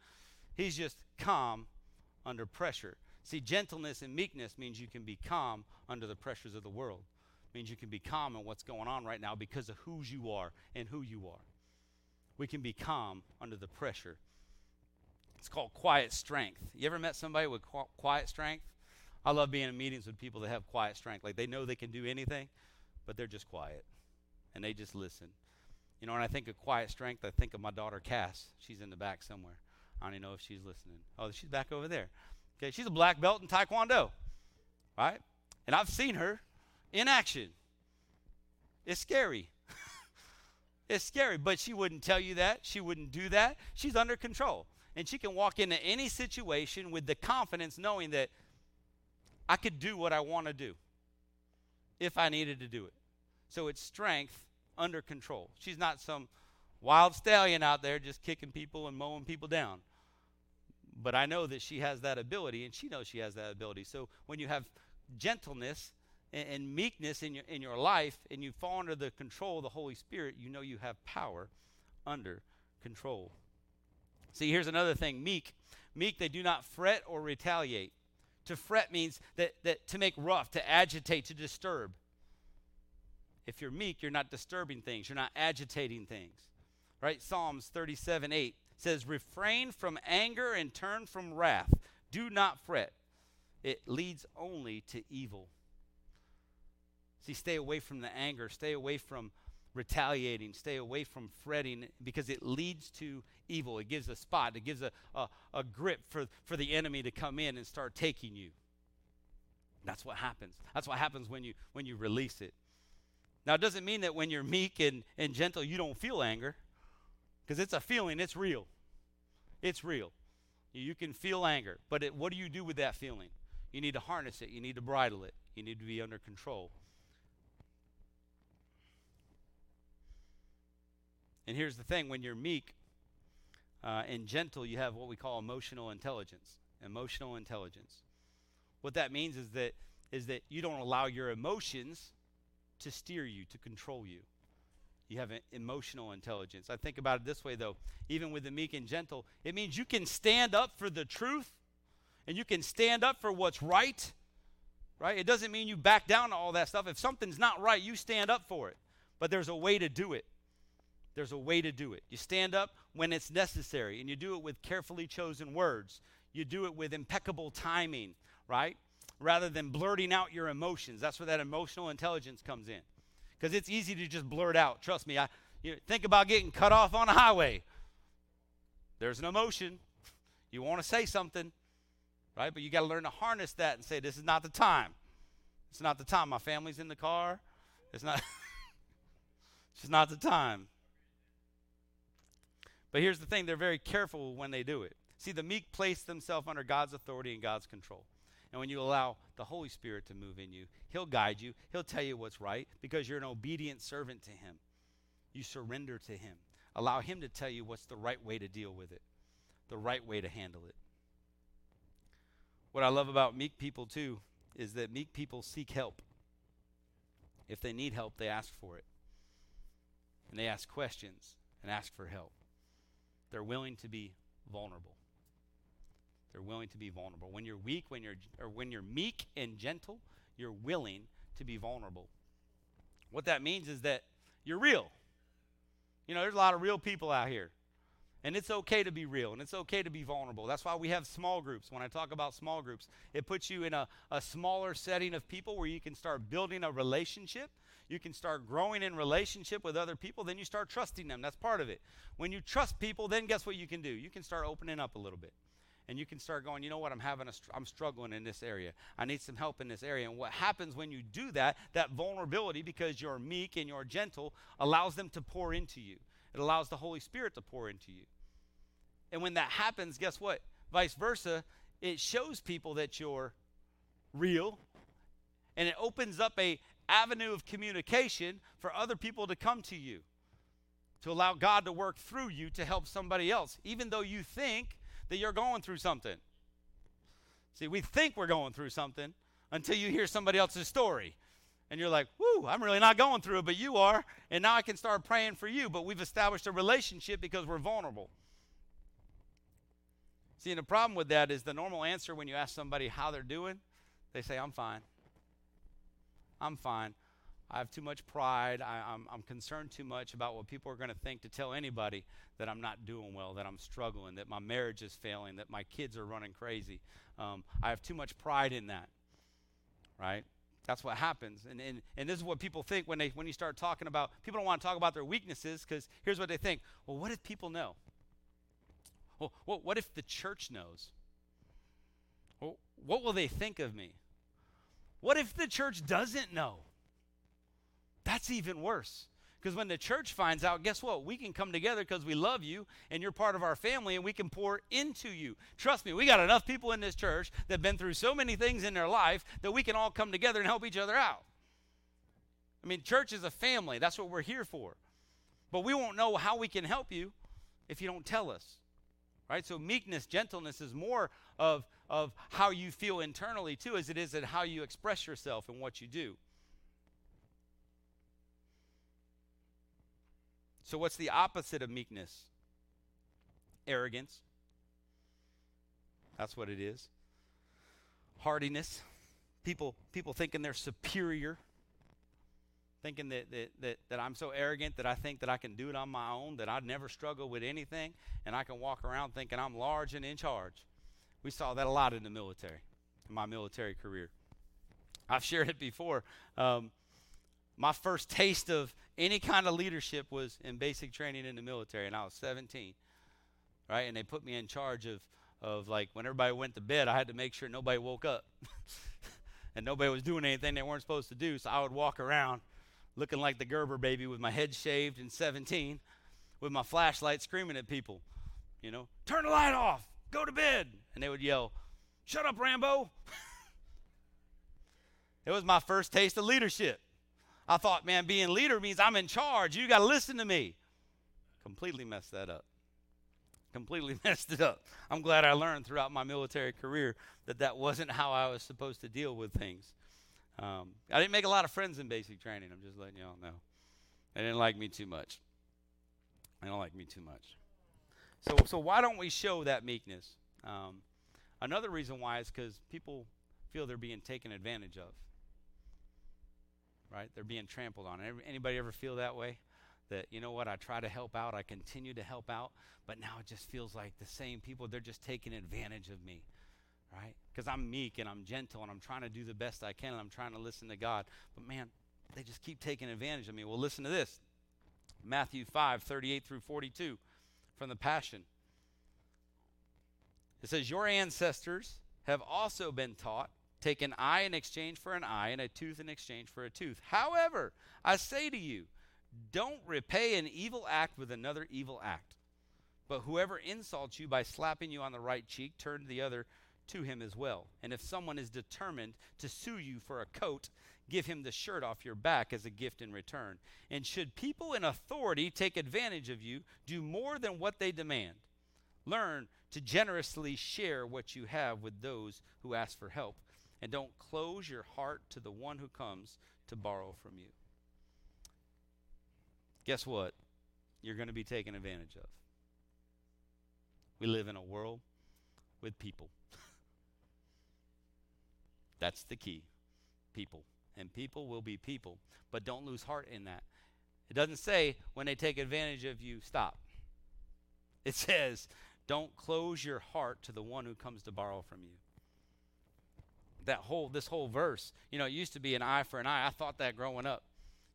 He's just calm under pressure. See, gentleness and meekness means you can be calm under the pressures of the world. It means you can be calm in what's going on right now because of whose you are and who you are. We can be calm under the pressure. It's called quiet strength. You ever met somebody with qu- quiet strength? I love being in meetings with people that have quiet strength. Like they know they can do anything, but they're just quiet and they just listen. You know, when I think of quiet strength, I think of my daughter Cass. She's in the back somewhere. I don't even know if she's listening. Oh, she's back over there. Okay, she's a black belt in Taekwondo, right? And I've seen her in action. It's scary. it's scary, but she wouldn't tell you that. She wouldn't do that. She's under control. And she can walk into any situation with the confidence knowing that I could do what I want to do if I needed to do it. So it's strength under control. She's not some wild stallion out there just kicking people and mowing people down but I know that she has that ability, and she knows she has that ability. So when you have gentleness and, and, meekness in your in your life, and you fall under the control of the Holy Spirit, you know you have power under control. See, here's another thing: meek, meek. They do not fret or retaliate. To fret means that that to make rough, to agitate, to disturb. If you're meek, you're not disturbing things. You're not agitating things. Right? Psalms 37 8 says, Refrain from anger and turn from wrath. Do not fret. It leads only to evil. See, stay away from the anger, stay away from retaliating, stay away from fretting because it leads to evil. It gives a spot, it gives a, a, a grip for, for the enemy to come in and start taking you. That's what happens. That's what happens when you when you release it. Now it doesn't mean that when you're meek and, and gentle you don't feel anger. Because it's a feeling, it's real. It's real. You can feel anger, but it, what do you do with that feeling? You need to harness it, you need to bridle it, you need to be under control. And here's the thing when you're meek uh, and gentle, you have what we call emotional intelligence. Emotional intelligence. What that means is that is that you don't allow your emotions to steer you, to control you. You have emotional intelligence. I think about it this way, though. Even with the meek and gentle, it means you can stand up for the truth and you can stand up for what's right, right? It doesn't mean you back down to all that stuff. If something's not right, you stand up for it. But there's a way to do it. There's a way to do it. You stand up when it's necessary, and you do it with carefully chosen words. You do it with impeccable timing, right? Rather than blurting out your emotions. That's where that emotional intelligence comes in because it's easy to just blurt out. Trust me. I you think about getting cut off on a highway. There's an emotion. You want to say something, right? But you got to learn to harness that and say, "This is not the time. It's not the time. My family's in the car. It's not. it's not the time." But here's the thing: they're very careful when they do it. See, the meek place themselves under God's authority and God's control. And when you allow the Holy Spirit to move in you, He'll guide you. He'll tell you what's right because you're an obedient servant to Him. You surrender to Him. Allow Him to tell you what's the right way to deal with it, the right way to handle it. What I love about meek people, too, is that meek people seek help. If they need help, they ask for it. And they ask questions and ask for help. They're willing to be vulnerable. They're willing to be vulnerable. When you're weak, when you're or when you're meek and gentle, you're willing to be vulnerable. What that means is that you're real. You know, there's a lot of real people out here. And it's okay to be real and it's okay to be vulnerable. That's why we have small groups. When I talk about small groups, it puts you in a, a smaller setting of people where you can start building a relationship. You can start growing in relationship with other people. Then you start trusting them. That's part of it. When you trust people, then guess what you can do? You can start opening up a little bit and you can start going, you know what, I'm having a, str- I'm struggling in this area. I need some help in this area. And what happens when you do that, that vulnerability, because you're meek and you're gentle, allows them to pour into you. It allows the Holy Spirit to pour into you. And when that happens, guess what? Vice versa, it shows people that you're real, And it opens up a avenue of communication for other people to come to you. To allow God to work through you to help somebody else, even though you think that you're going through something. See, we think we're going through something until you hear somebody else's story. And you're like, whoo, I'm really not going through it, but you are. And now I can start praying for you. But we've established a relationship because we're vulnerable. See, and the problem with that is the normal answer when you ask somebody how they're doing, they say, I'm fine. I'm fine. I have too much pride. I, am concerned too much about what people are going to think to tell anybody that I'm not doing well, that I'm struggling, that my marriage is failing, that my kids are running crazy. Um, I have too much pride in that, right? That's what happens. And, and, and this is what people think when, they, when you start talking about, people don't want to talk about their weaknesses because here's what they think. Well, what if people know? Well, what, what if the church knows? Well, what will they think of me? What if the church doesn't know? That's even worse. Because when the church finds out, guess what? We can come together because we love you and you're part of our family and we can pour into you. Trust me, we got enough people in this church that have been through so many things in their life that we can all come together and help each other out. I mean, church is a family. That's what we're here for. But we won't know how we can help you if you don't tell us. Right? So meekness, gentleness is more of, of how you feel internally too, as it is at how you express yourself and what you do. So, what's the opposite of meekness? Arrogance. That's what it is. Hardiness. People, people thinking they're superior. Thinking that, that, that, that I'm so arrogant that I think that I can do it on my own, that I'd never struggle with anything, and I can walk around thinking I'm large and in charge. We saw that a lot in the military, in my military career. I've shared it before. Um, my first taste of any kind of leadership was in basic training in the military, and I was 17, right? And they put me in charge of, of like when everybody went to bed, I had to make sure nobody woke up, and nobody was doing anything they weren't supposed to do. So I would walk around looking like the Gerber baby with my head shaved and 17, with my flashlight screaming at people, you know, turn the light off, go to bed, and they would yell, "Shut up, Rambo." it was my first taste of leadership. I thought, man, being leader means I'm in charge. You got to listen to me. Completely messed that up. Completely messed it up. I'm glad I learned throughout my military career that that wasn't how I was supposed to deal with things. Um, I didn't make a lot of friends in basic training. I'm just letting y'all know. They didn't like me too much. They don't like me too much. So, so why don't we show that meekness? Um, another reason why is because people feel they're being taken advantage of right? They're being trampled on. Anybody ever feel that way? That, you know what, I try to help out, I continue to help out, but now it just feels like the same people, they're just taking advantage of me, right? Because I'm meek and I'm gentle and I'm trying to do the best I can and I'm trying to listen to God. But man, they just keep taking advantage of me. Well, listen to this Matthew 5 38 through 42 from the Passion. It says, Your ancestors have also been taught Take an eye in exchange for an eye, and a tooth in exchange for a tooth. However, I say to you, don't repay an evil act with another evil act. But whoever insults you by slapping you on the right cheek, turn the other to him as well. And if someone is determined to sue you for a coat, give him the shirt off your back as a gift in return. And should people in authority take advantage of you, do more than what they demand. Learn to generously share what you have with those who ask for help and don't close your heart to the one who comes to borrow from you. Guess what? You're going to be taken advantage of. We live in a world with people. That's the key. People. And people will be people. But don't lose heart in that. It doesn't say when they take advantage of you, stop. It says, don't close your heart to the one who comes to borrow from you that whole this whole verse. You know, it used to be an eye for an eye. I thought that growing up.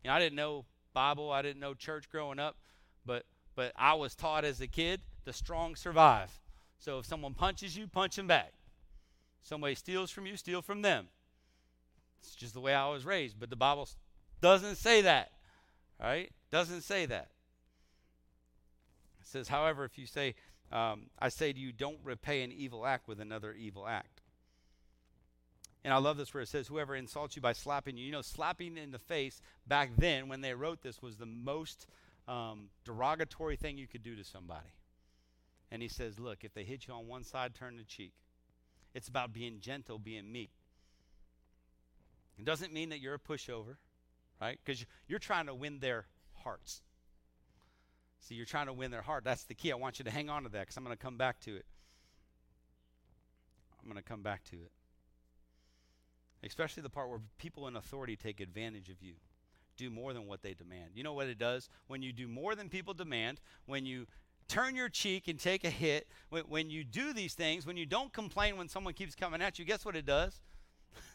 You know, I didn't know Bible, I didn't know church growing up, but but I was taught as a kid, the strong survive. So if someone punches you, punch them back. Somebody steals from you, steal from them. It's just the way I was raised, but the Bible doesn't say that. Right? Doesn't say that. It says, however, if you say, um, I say to you, don't repay an evil act with another evil act. And I love this where it says, whoever insults you by slapping you. You know, slapping in the face back then when they wrote this was the most um, derogatory thing you could do to somebody. And he says, look, if they hit you on one side, turn the cheek. It's about being gentle, being meek. It doesn't mean that you're a pushover, right? Because you're trying to win their hearts. See, you're trying to win their heart. That's the key. I want you to hang on to that because I'm going to come back to it. I'm going to come back to it. Especially the part where people in authority take advantage of you, do more than what they demand. You know what it does? When you do more than people demand, when you turn your cheek and take a hit, when, when you do these things, when you don't complain when someone keeps coming at you, guess what it does?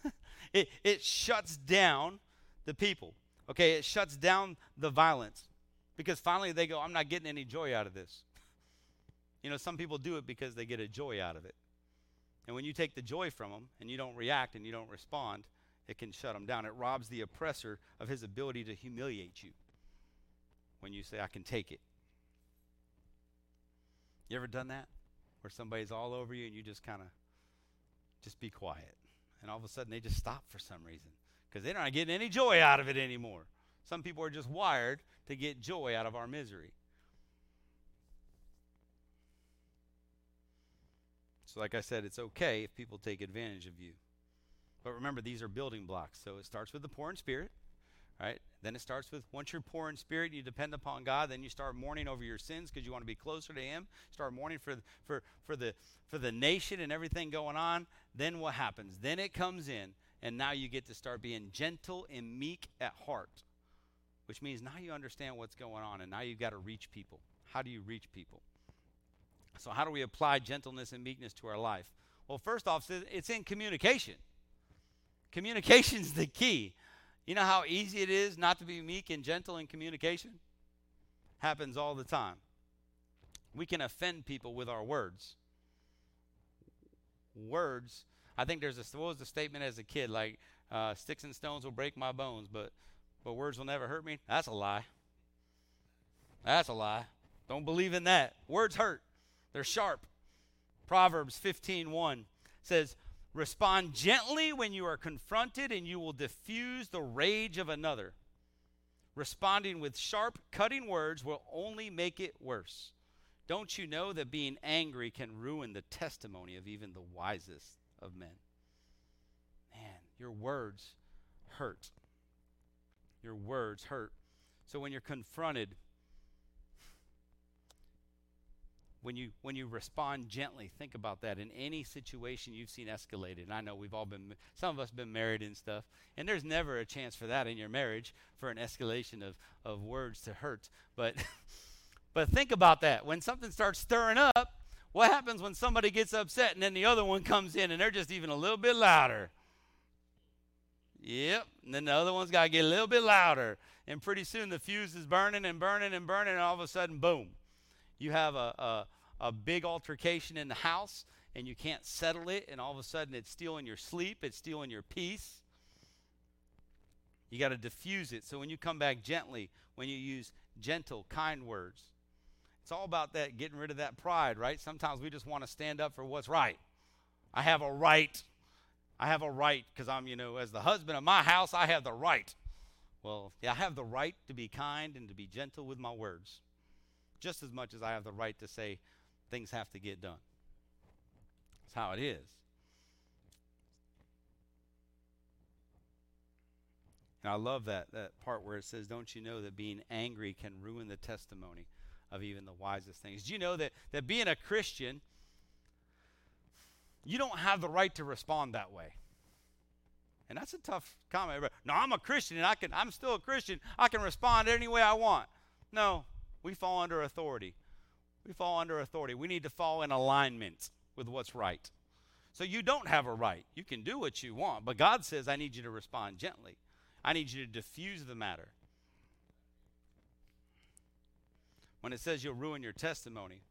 it, it shuts down the people. Okay, it shuts down the violence because finally they go, I'm not getting any joy out of this. You know, some people do it because they get a joy out of it. And when you take the joy from them and you don't react and you don't respond, it can shut them down. It robs the oppressor of his ability to humiliate you when you say, I can take it. You ever done that? Where somebody's all over you and you just kind of just be quiet. And all of a sudden they just stop for some reason because they're not getting any joy out of it anymore. Some people are just wired to get joy out of our misery. So, like I said, it's okay if people take advantage of you. But remember, these are building blocks. So it starts with the poor in spirit, right? Then it starts with once you're poor in spirit, you depend upon God. Then you start mourning over your sins because you want to be closer to Him. Start mourning for for for the for the nation and everything going on. Then what happens? Then it comes in, and now you get to start being gentle and meek at heart, which means now you understand what's going on, and now you've got to reach people. How do you reach people? So, how do we apply gentleness and meekness to our life? Well, first off, it's in communication. Communication's the key. You know how easy it is not to be meek and gentle in communication? Happens all the time. We can offend people with our words. Words. I think there's a what was the statement as a kid like uh, sticks and stones will break my bones, but but words will never hurt me. That's a lie. That's a lie. Don't believe in that. Words hurt. They're sharp. Proverbs 15:1 says, "Respond gently when you are confronted and you will diffuse the rage of another. Responding with sharp, cutting words will only make it worse. Don't you know that being angry can ruin the testimony of even the wisest of men?" Man, your words hurt. Your words hurt. So when you're confronted, when you when you respond gently think about that in any situation you've seen escalated. And i know we've all been some of us been married and stuff and there's never a chance for that in your marriage for an escalation of of words to hurt. But but think about that. When something starts stirring up what happens when somebody gets upset and then the other one comes in and they're just even a little bit louder? Yep and then the other one's got to get a little bit louder. And pretty soon the fuse is burning and burning and burning and all of a sudden boom you have a, a, a big altercation in the house and you can't settle it, and all of a sudden it's stealing your sleep, it's stealing your peace. You got to diffuse it. So when you come back gently, when you use gentle, kind words, it's all about that getting rid of that pride, right? Sometimes we just want to stand up for what's right. I have a right. I have a right because I'm, you know, as the husband of my house, I have the right. Well, yeah, I have the right to be kind and to be gentle with my words just as much as I have the right to say things have to get done. That's how it is. And I love that, that part where it says, Don't you know that being angry can ruin the testimony of even the wisest things? Do you know that, that being a Christian, you don't have the right to respond that way? And that's a tough comment. No, I'm a Christian and I can I'm still a Christian. I can respond any way I want. No, we fall under authority. We fall under authority. We need to fall in alignment with what's right. So you don't have a right. You can do what you want, but God says, I need you to respond gently. I need you to diffuse the matter. When it says you'll ruin your testimony,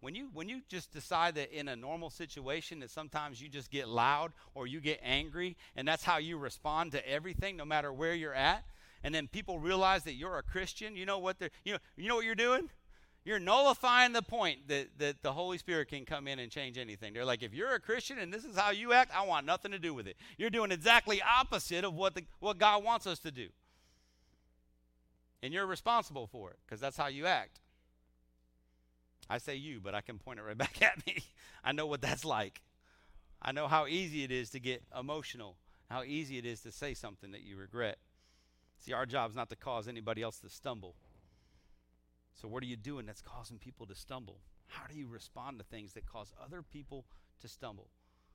when you when you just decide that in a normal situation that sometimes you just get loud or you get angry and that's how you respond to everything no matter where you're at, and then people realize that you're a Christian, you know what they're you know you know what you're doing? you're nullifying the point that, that the Holy Spirit can come in and change anything. They're like, if you're a Christian and this is how you act, I want nothing to do with it. You're doing exactly opposite of what, the, what God wants us to do. And you're responsible for it because that's how you act. I say you, but I can point it right back at me. I know what that's like. I know how easy it is to get emotional, how easy it is to say something that you regret. See, our job is not to cause anybody else to stumble. So, what are you doing that's causing people to stumble? How do you respond to things that cause other people to stumble?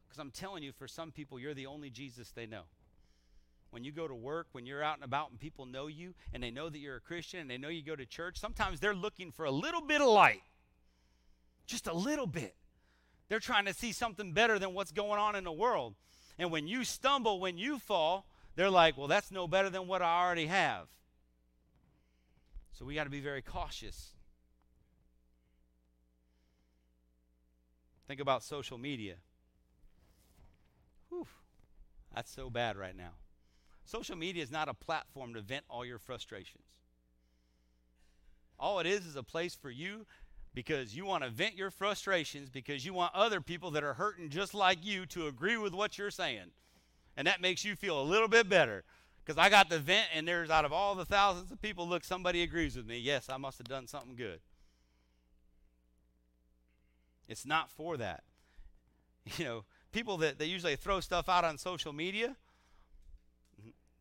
Because I'm telling you, for some people, you're the only Jesus they know. When you go to work, when you're out and about and people know you and they know that you're a Christian and they know you go to church, sometimes they're looking for a little bit of light. Just a little bit. They're trying to see something better than what's going on in the world. And when you stumble, when you fall, they're like, well, that's no better than what I already have. So we got to be very cautious. Think about social media. Whew, that's so bad right now. Social media is not a platform to vent all your frustrations. All it is is a place for you because you want to vent your frustrations because you want other people that are hurting just like you to agree with what you're saying. And that makes you feel a little bit better because I got the vent, and there's out of all the thousands of people, look, somebody agrees with me. Yes, I must have done something good. It's not for that. You know, people that they usually throw stuff out on social media,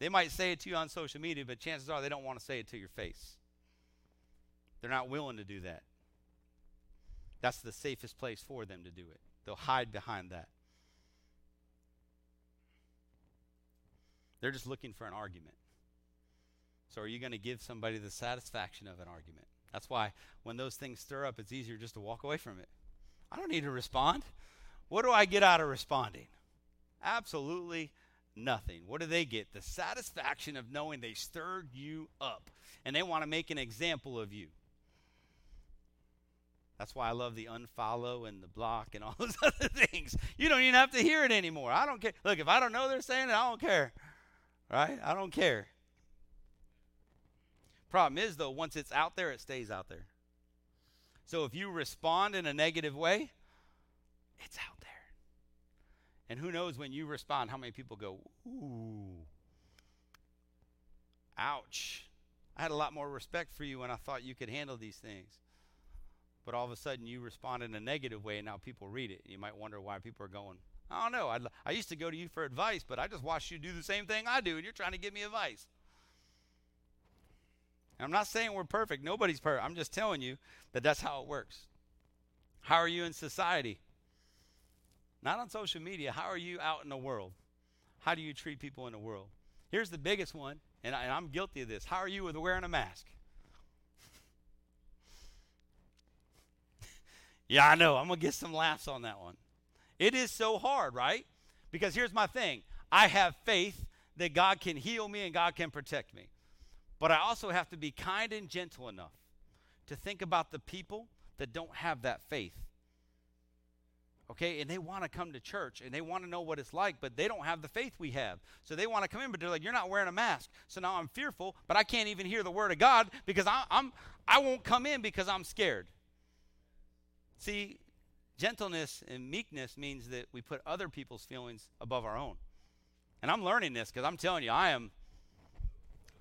they might say it to you on social media, but chances are they don't want to say it to your face. They're not willing to do that. That's the safest place for them to do it. They'll hide behind that. They're just looking for an argument. So, are you going to give somebody the satisfaction of an argument? That's why when those things stir up, it's easier just to walk away from it. I don't need to respond. What do I get out of responding? Absolutely nothing. What do they get? The satisfaction of knowing they stirred you up and they want to make an example of you. That's why I love the unfollow and the block and all those other things. You don't even have to hear it anymore. I don't care. Look, if I don't know they're saying it, I don't care. Right? I don't care. Problem is, though, once it's out there, it stays out there. So if you respond in a negative way, it's out there. And who knows when you respond, how many people go, ooh, ouch. I had a lot more respect for you when I thought you could handle these things. But all of a sudden, you respond in a negative way, and now people read it. You might wonder why people are going, I don't know. I'd, I used to go to you for advice, but I just watched you do the same thing I do, and you're trying to give me advice. And I'm not saying we're perfect. Nobody's perfect. I'm just telling you that that's how it works. How are you in society? Not on social media. How are you out in the world? How do you treat people in the world? Here's the biggest one, and, I, am guilty of this. How are you with wearing a mask? yeah, I know. I'm going to get some laughs on that one. It is so hard, right? Because here's my thing I have faith that God can heal me and God can protect me. But I also have to be kind and gentle enough to think about the people that don't have that faith. Okay, and they want to come to church and they want to know what it's like, but they don't have the faith we have. So they want to come in, but they're like, "You're not wearing a mask." So now I'm fearful, but I can't even hear the word of God because I, I'm I won't come in because I'm scared. See, Gentleness and meekness means that we put other people's feelings above our own. And I'm learning this because I'm telling you, I am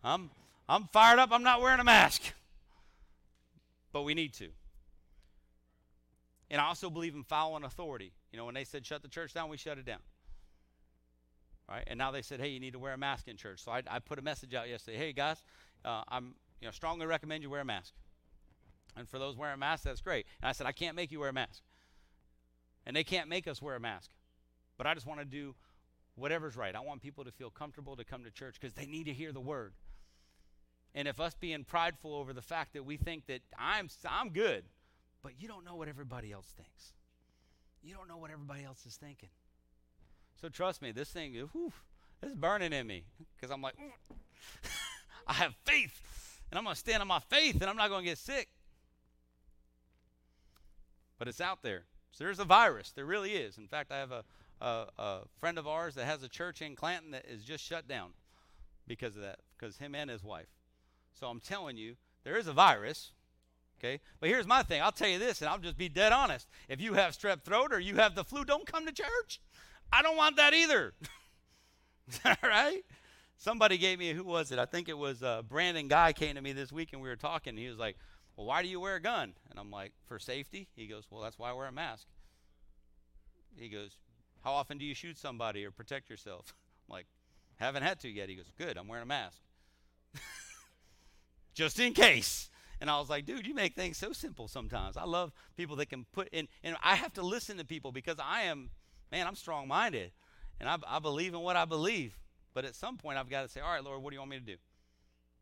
I'm I'm fired up. I'm not wearing a mask. But we need to. And I also believe in following authority. You know, when they said shut the church down, we shut it down. Right? And now they said, hey, you need to wear a mask in church. So I, I put a message out yesterday. Hey, guys, uh, I'm you know strongly recommend you wear a mask. And for those wearing masks, that's great. And I said, I can't make you wear a mask. And they can't make us wear a mask. But I just want to do whatever's right. I want people to feel comfortable to come to church because they need to hear the word. And if us being prideful over the fact that we think that I'm I'm good, but you don't know what everybody else thinks. You don't know what everybody else is thinking. So trust me, this thing, whew, is burning in me because I'm like, I have faith, and I'm going to stand on my faith, and I'm not going to get sick. But it's out there. So there's a virus. There really is. In fact, I have a, a, a, friend of ours that has a church in Clanton that is just shut down because of that, because him and his wife. So I'm telling you, there is a virus, Okay? But here's my thing. I'll tell you this, and I'll just be dead honest. If you have strep throat or you have the flu, don't come to church. I don't want that either. All right? Somebody gave me, who was it? I think it was uh, Brandon Guy came to me this week and we were talking. And he was like, Well, why do you wear a gun? And I'm like, For safety? He goes, Well, that's why I wear a mask. He goes, How often do you shoot somebody or protect yourself? I'm like, Haven't had to yet. He goes, Good, I'm wearing a mask. Just in case. And I was like, dude, you make things so simple sometimes. I love people that can put in, and I have to listen to people because I am, man, I'm strong minded and I, I believe in what I believe. But at some point, I've got to say, all right, Lord, what do you want me to do?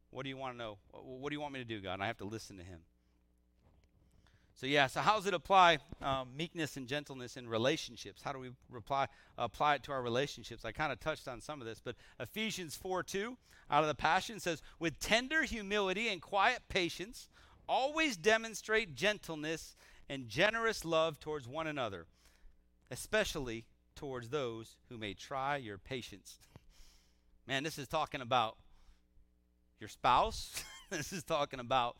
What do you want to know? What do you want me to do, God? And I have to listen to Him. So, yeah, so how does it apply um, meekness and gentleness in relationships? How do we reply, apply it to our relationships? I kind of touched on some of this, but Ephesians 4 2 out of the Passion says, With tender humility and quiet patience, always demonstrate gentleness and generous love towards one another, especially towards those who may try your patience. Man, this is talking about your spouse. this is talking about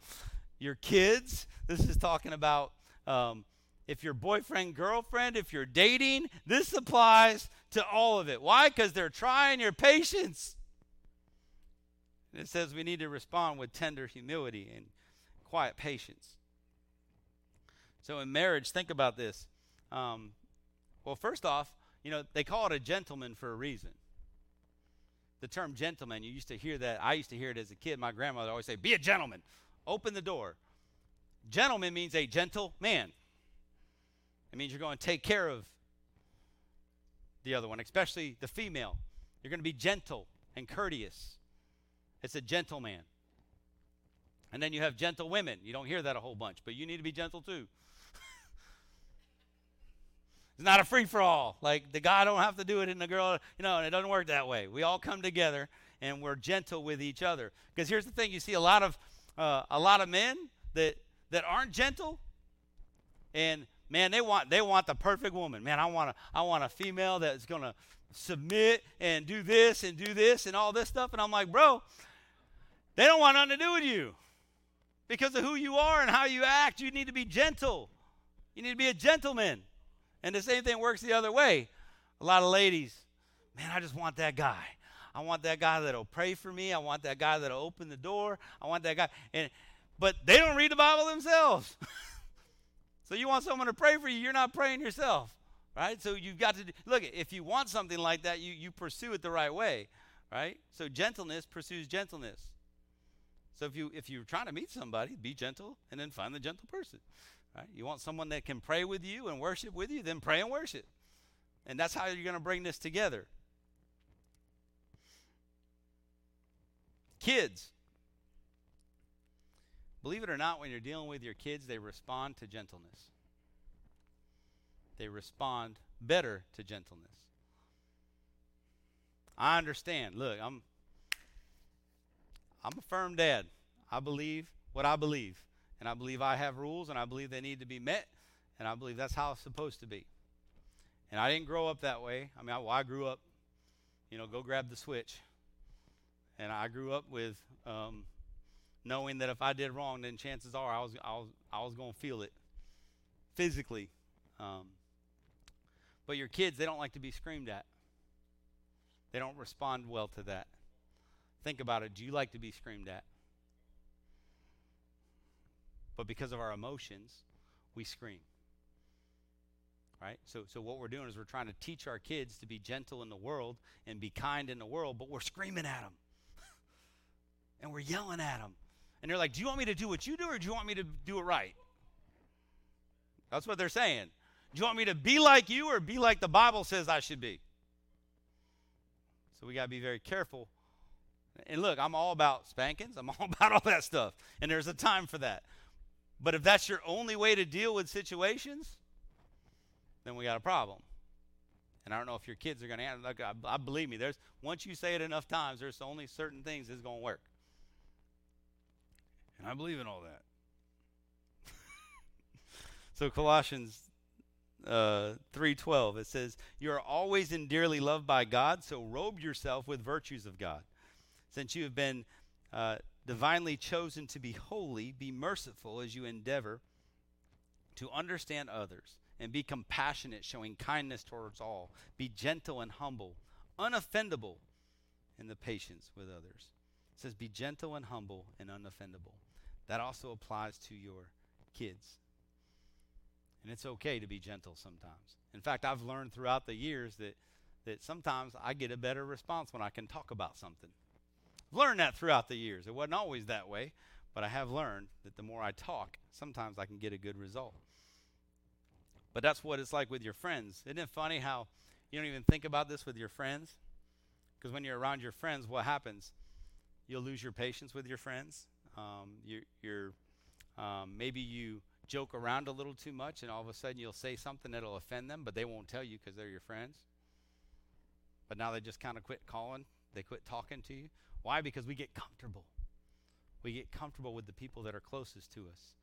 your kids. This is talking about um, if your boyfriend, girlfriend, if you're dating. This applies to all of it. Why? Because they're trying your patience. And it says we need to respond with tender humility and quiet patience. So in marriage, think about this. Um, well, first off, you know, they call it a gentleman for a reason. The term gentleman, you used to hear that. I used to hear it as a kid. My grandmother always say, Be a gentleman. Open the door. Gentleman means a gentle man. It means you're going to take care of the other one, especially the female. You're going to be gentle and courteous. It's a gentleman. And then you have gentle women. You don't hear that a whole bunch, but you need to be gentle too. it's not a free for all. Like the guy don't have to do it and the girl, you know, and it doesn't work that way. We all come together and we're gentle with each other. Because here's the thing: you see a lot of uh, a lot of men that that aren't gentle, and man, they want they want the perfect woman. Man, I want a I want a female that's gonna submit and do this and do this and all this stuff. And I'm like, bro, they don't want nothing to do with you because of who you are and how you act. You need to be gentle. You need to be a gentleman. And the same thing works the other way. A lot of ladies, man, I just want that guy. I want that guy that'll pray for me. I want that guy that'll open the door. I want that guy. And but they don't read the Bible themselves. so you want someone to pray for you, you're not praying yourself. Right? So you've got to look, if you want something like that, you, you pursue it the right way. Right? So gentleness pursues gentleness. So if you if you're trying to meet somebody, be gentle and then find the gentle person. Right? You want someone that can pray with you and worship with you, then pray and worship. And that's how you're going to bring this together. Kids. Believe it or not, when you're dealing with your kids, they respond to gentleness. They respond better to gentleness. I understand. Look, I'm I'm a firm dad. I believe what I believe. And I believe I have rules and I believe they need to be met. And I believe that's how it's supposed to be. And I didn't grow up that way. I mean, I, well, I grew up, you know, go grab the switch. And I grew up with um, knowing that if I did wrong, then chances are I was, I was, I was to feel it physically. Um, but your kids, they don't like to be screamed at. They don't respond well to that. Think about it. Do you like to be screamed at? But because of our emotions, we scream. Right? So, so what we're doing is we're trying to teach our kids to be gentle in the world and be kind in the world, but we're screaming at them. And we're yelling at them. And they're like, Do you want me to do what you do or do you want me to do it right? That's what they're saying. Do you want me to be like you or be like the Bible says I should be? So we got to be very careful and look, I'm all about spankings. I'm all about all that stuff. And there's a time for that. But if that's your only way to deal with situations, then we got a problem. And I don't know if your kids are going to answer. Like, I, I, believe me. There's once you say it enough times, there's only certain things that's going to work. And I believe in all that. so Colossians uh, 3:12 it says, "You are always and dearly loved by God, so robe yourself with virtues of God." since you have been uh, divinely chosen to be holy, be merciful as you endeavor to understand others and be compassionate, showing kindness towards all. Be gentle and humble, unoffendable in the patience with others. It says, Be gentle and humble and unoffendable. That also applies to your kids. And it's okay to be gentle sometimes. In fact, I've learned throughout the years that, that sometimes I get a better response when I can talk about something. I've learned that throughout the years. It wasn't always that way, but I have learned that the more I talk, sometimes I can get a good result. But that's what it's like with your friends. Isn't it funny how you don't even think about this with your friends? Because when you're around your friends, what happens? You'll lose your patience with your friends. Um, you're, you're um, maybe you joke around a little too much, and all of a sudden you'll say something that'll offend them, but they won't tell you because they're your friends. But now they just kind of quit calling. They quit talking to you. Why? Because we get comfortable. We get comfortable with the people that are closest to us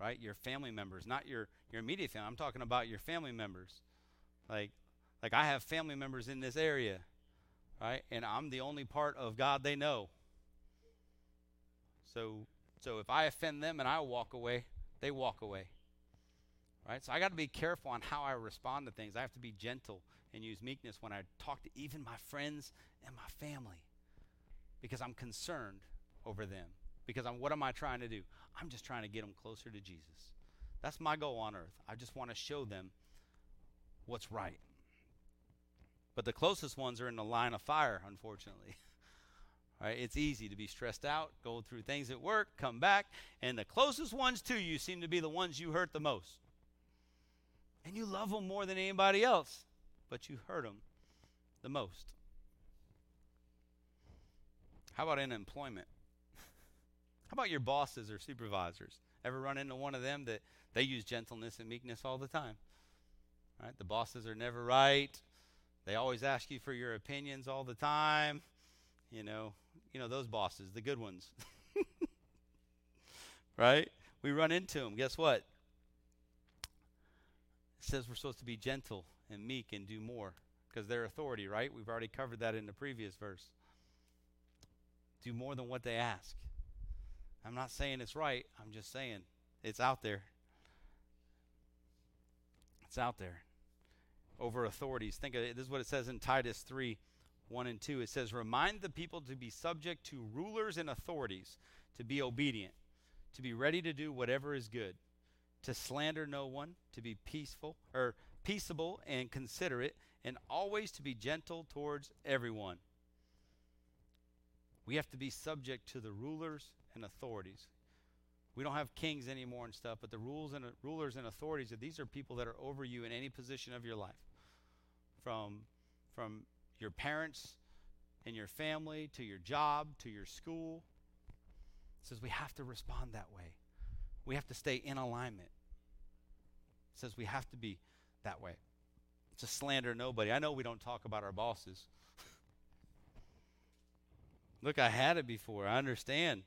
right? Your family members, not your your immediate family. I'm talking about your family members. Like like I have family members in this area, right? And I'm the only part of God they know. So so if I offend them and I walk away, they walk away. Right? So I got to be careful on how I respond to things. I have to be gentle and use meekness when I talk to even my friends and my family because I'm concerned over them. Because I'm, what am I trying to do? I'm just trying to get them closer to Jesus. That's my goal on earth. I just want to show them what's right. But the closest ones are in the line of fire, unfortunately. right? It's easy to be stressed out, go through things at work, come back, and the closest ones to you seem to be the ones you hurt the most. And you love them more than anybody else, but you hurt them the most. How about in employment? How about your bosses or supervisors? Ever run into one of them that they use gentleness and meekness all the time? Right? The bosses are never right. They always ask you for your opinions all the time. You know, you know those bosses, the good ones. right? We run into them. Guess what? It says we're supposed to be gentle and meek and do more because they're authority, right? We've already covered that in the previous verse. Do more than what they ask. I'm not saying it's right. I'm just saying it's out there. It's out there. Over authorities. Think of it. This is what it says in Titus 3 1 and 2. It says, Remind the people to be subject to rulers and authorities, to be obedient, to be ready to do whatever is good, to slander no one, to be peaceful or peaceable and considerate, and always to be gentle towards everyone. We have to be subject to the rulers and authorities. We don't have kings anymore and stuff, but the rules and uh, rulers and authorities, these are people that are over you in any position of your life. From from your parents and your family to your job to your school. It says we have to respond that way. We have to stay in alignment. It says we have to be that way. To slander nobody. I know we don't talk about our bosses. Look, I had it before. I understand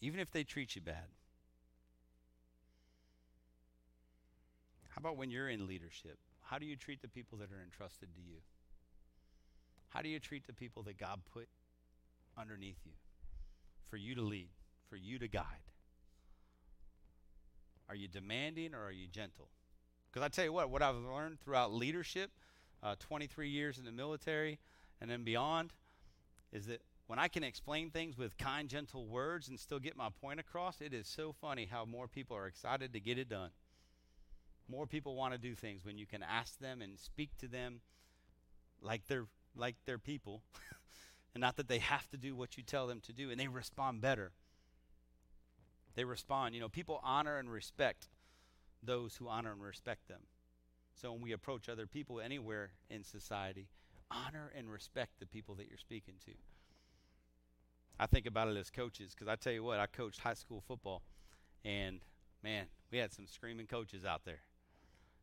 even if they treat you bad. How about when you're in leadership? How do you treat the people that are entrusted to you? How do you treat the people that God put underneath you for you to lead, for you to guide? Are you demanding or are you gentle? Because I tell you what, what I've learned throughout leadership, uh, 23 years in the military, and then beyond, is that when I can explain things with kind, gentle words and still get my point across, it is so funny how more people are excited to get it done. More people want to do things when you can ask them and speak to them like they're like they're people, and not that they have to do what you tell them to do, and they respond better. They respond. You know, people honor and respect those who honor and respect them. So when we approach other people anywhere in society, honor and respect the people that you're speaking to. I think about it as coaches because I tell you what, I coached high school football, and man, we had some screaming coaches out there.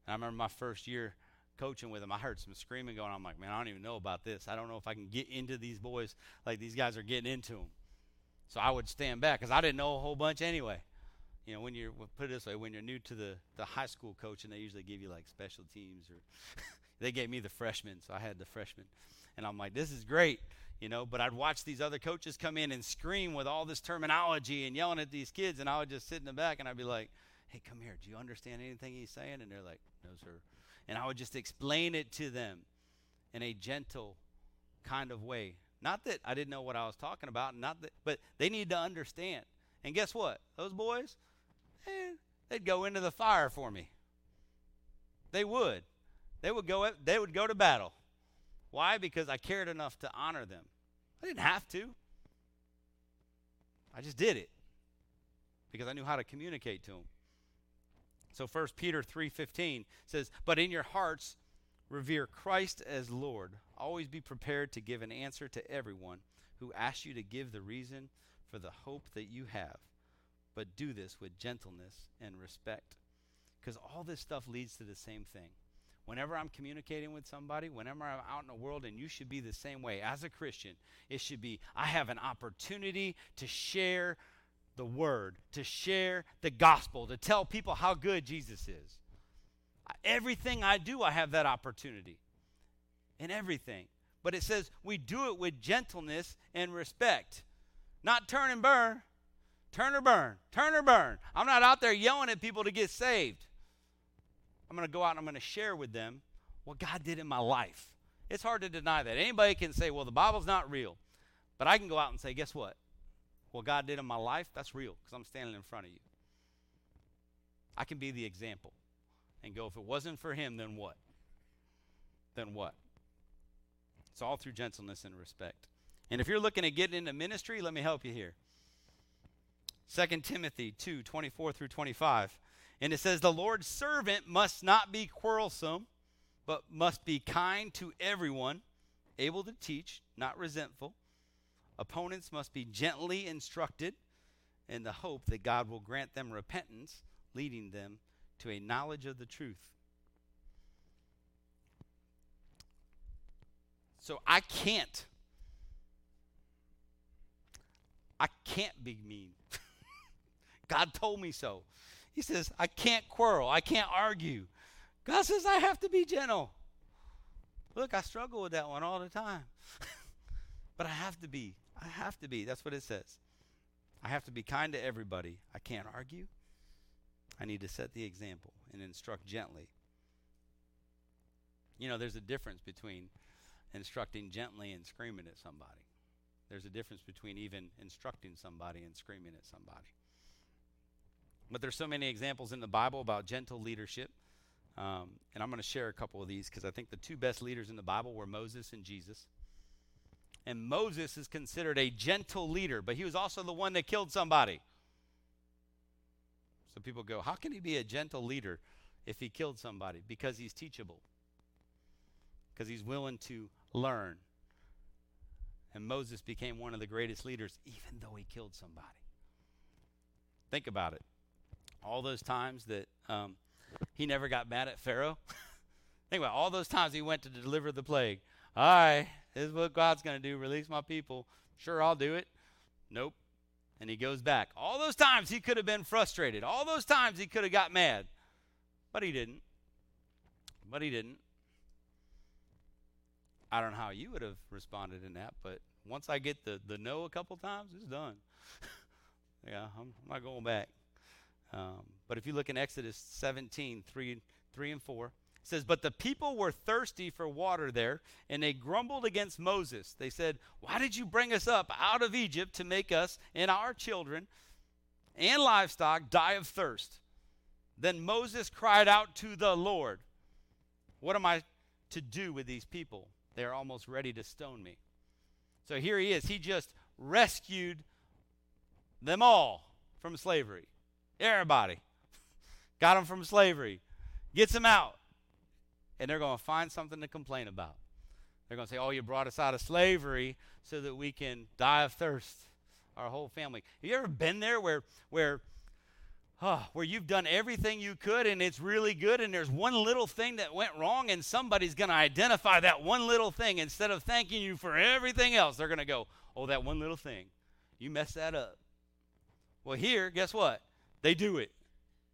And I remember my first year coaching with them, I heard some screaming going. on. I'm like, man, I don't even know about this. I don't know if I can get into these boys like these guys are getting into them. So I would stand back because I didn't know a whole bunch anyway. You know, when you're put it this way, when you're new to the the high school coaching, they usually give you like special teams or they gave me the freshmen, so I had the freshmen, and I'm like, this is great you know, but I'd watch these other coaches come in and scream with all this terminology and yelling at these kids, and I would just sit in the back and I'd be like, hey, come here. Do you understand anything he's saying? And they're like, no, sir. And I would just explain it to them in a gentle kind of way. Not that I didn't know what I was talking about, not that, but they need to understand. And guess what? Those boys, eh, they'd go into the fire for me. They would. They would go. They would go to battle. Why? Because I cared enough to honor them. I didn't have to. I just did it because I knew how to communicate to them. So 1 Peter 3:15 says, "But in your hearts revere Christ as Lord. Always be prepared to give an answer to everyone who asks you to give the reason for the hope that you have. But do this with gentleness and respect." Because all this stuff leads to the same thing. Whenever I'm communicating with somebody, whenever I'm out in the world, and you should be the same way. As a Christian, it should be I have an opportunity to share the word, to share the gospel, to tell people how good Jesus is. Everything I do, I have that opportunity. In everything. But it says we do it with gentleness and respect. Not turn and burn. Turn or burn. Turn or burn. I'm not out there yelling at people to get saved. I'm going to go out and I'm going to share with them what God did in my life. It's hard to deny that. Anybody can say, well, the Bible's not real. But I can go out and say, guess what? What God did in my life, that's real because I'm standing in front of you. I can be the example and go, if it wasn't for him, then what? Then what? It's all through gentleness and respect. And if you're looking at getting into ministry, let me help you here. 2 Timothy 2 24 through 25. And it says, The Lord's servant must not be quarrelsome, but must be kind to everyone, able to teach, not resentful Opponents must be gently instructed in the hope that God will grant them repentance, leading them to a knowledge of the truth. So I can't. I can't be mean. God told me so. He says, I can't quarrel. I can't argue. God says, I have to be gentle. Look, I struggle with that one all the time. but I have to be. I have to be. That's what it says. I have to be kind to everybody. I can't argue. I need to set the example and instruct gently. You know, there's a difference between instructing gently and screaming at somebody. There's a difference between even instructing somebody and screaming at somebody. But there's so many examples in the Bible about gentle leadership. Um, and I'm going to share a couple of these because I think the two best leaders in the Bible were Moses and Jesus. And Moses is considered a gentle leader, but he was also the one that killed somebody. So people go, How can he be a gentle leader if he killed somebody? Because he's teachable, because he's willing to learn. And Moses became one of the greatest leaders, even though he killed somebody. Think about it. All those times that um, he never got mad at Pharaoh. Think about all those times he went to deliver the plague. All right, this is what God's going to do release my people. Sure, I'll do it. Nope. And he goes back. All those times he could have been frustrated. All those times he could have got mad. But he didn't. But he didn't. I don't know how you would have responded in that, but once I get the, the no a couple times, it's done. yeah, I'm, I'm, not going back. Um, but if you look in Exodus 17, 3, 3 and 4, says, But the people were thirsty for water there, and they grumbled against Moses. They said, Why did you bring us up out of Egypt to make us and our children and livestock die of thirst? Then Moses cried out to the Lord, What am I to do with these people? They are almost ready to stone me. So here he is. He just rescued them all from slavery. Everybody. Got them from slavery. Gets them out and they're going to find something to complain about. They're going to say, Oh, you brought us out of slavery so that we can die of thirst, our whole family. Have you ever been there where, where, where you've done everything you could and it's really good, and there's one little thing that went wrong, and somebody's going to identify that one little thing instead of thanking you for everything else? They're going to go, Oh, that one little thing. You messed that up. Well, here, guess what? They do it.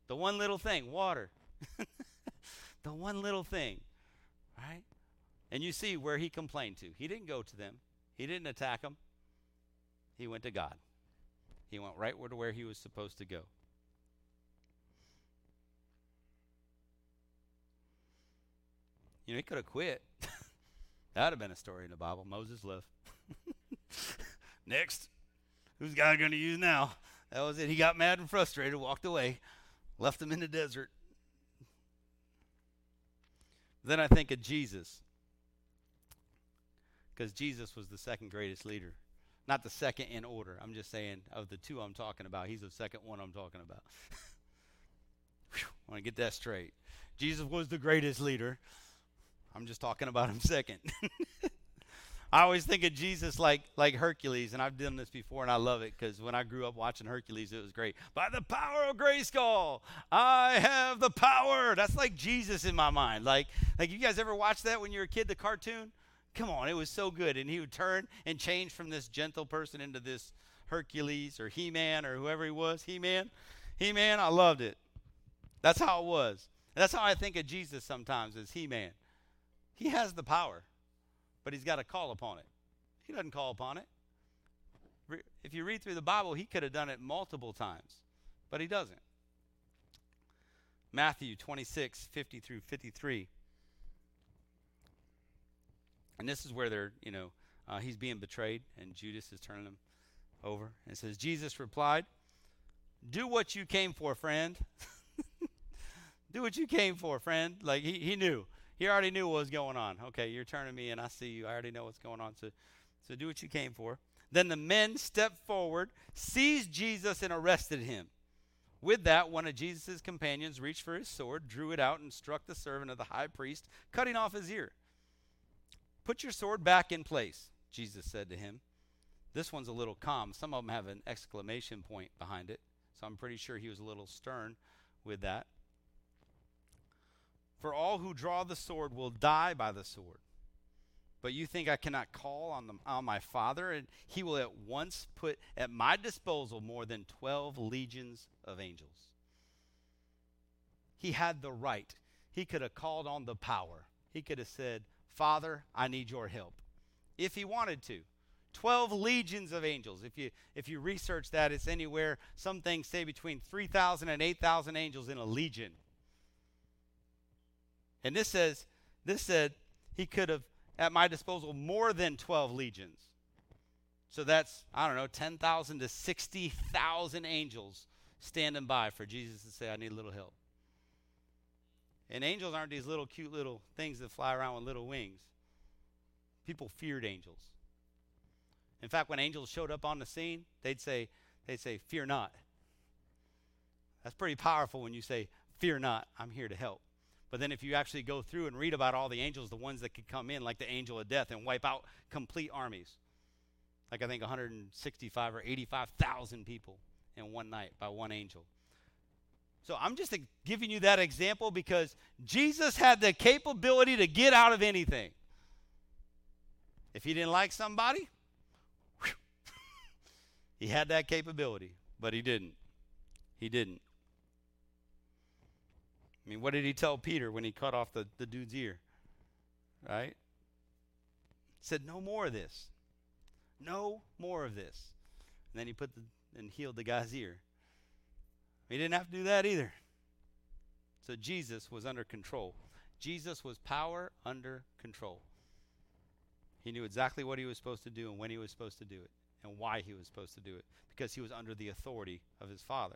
The one little thing, water. The one little thing, right? And you see where he complained to. He didn't go to them. He didn't attack them. He went to God. He went right to where he was supposed to go. You know, he could have quit. that would have been a story in the Bible. Moses left. Next. Who's God going to use now? That was it. He got mad and frustrated, walked away, left them in the desert. Then I think of Jesus. Because Jesus was the second greatest leader. Not the second in order. I'm just saying, of the two I'm talking about, he's the second one I'm talking about. I want to get that straight. Jesus was the greatest leader. I'm just talking about him second. I always think of Jesus like like Hercules, and I've done this before, and I love it because when I grew up watching Hercules, it was great. By the power of Grayskull, I have the power. That's like Jesus in my mind. Like like you guys ever watched that when you were a kid, the cartoon? Come on, it was so good, and he would turn and change from this gentle person into this Hercules or He-Man or whoever he was. He-Man, He-Man. I loved it. That's how it was. That's how I think of Jesus sometimes as He-Man. He has the power, but he's got to call upon it. He doesn't call upon it. If you read through the Bible, he could have done it multiple times, but he doesn't. Matthew 26, 50 through 53. And this is where they're, you know, uh, he's being betrayed, and Judas is turning him over. And it says, Jesus replied, Do what you came for, friend. Do what you came for, friend. Like he, he knew. He already knew what was going on. Okay, you're turning me and I see you. I already know what's going on. So, so do what you came for. Then the men stepped forward, seized Jesus, and arrested him. With that, one of Jesus' companions reached for his sword, drew it out, and struck the servant of the high priest, cutting off his ear. Put your sword back in place, Jesus said to him. This one's a little calm. Some of them have an exclamation point behind it, so I'm pretty sure he was a little stern with that. For all who draw the sword will die by the sword. But you think I cannot call on, the, on my Father, and he will at once put at my disposal more than 12 legions of angels. He had the right. He could have called on the power. He could have said, Father, I need your help. If he wanted to. 12 legions of angels. If you if you research that, it's anywhere some things say between 3,000 and 8,000 angels in a legion. And this says, this said he could have at my disposal more than 12 legions. So that's, I don't know, 10,000 to 60,000 angels standing by for Jesus to say, I need a little help. And angels aren't these little cute little things that fly around with little wings. People feared angels. In fact, when angels showed up on the scene, they'd say, they'd say, Fear not. That's pretty powerful when you say, Fear not, I'm here to help. But then if you actually go through and read about all the angels, the ones that could come in, like the angel of death, and wipe out complete armies, like I think 165 or 85,000 people in one night by one angel. So I'm just giving you that example because Jesus had the capability to get out of anything. If he didn't like somebody, he had that capability, but he didn't. He didn't. I mean, what did he tell Peter when he cut off the, the dude's ear? Right? Said, No more of this. No more of this. And then he put the and healed the guy's ear. He didn't have to do that either. So Jesus was under control. Jesus was power under control. He knew exactly what he was supposed to do and when he was supposed to do it and why he was supposed to do it because he was under the authority of his Father.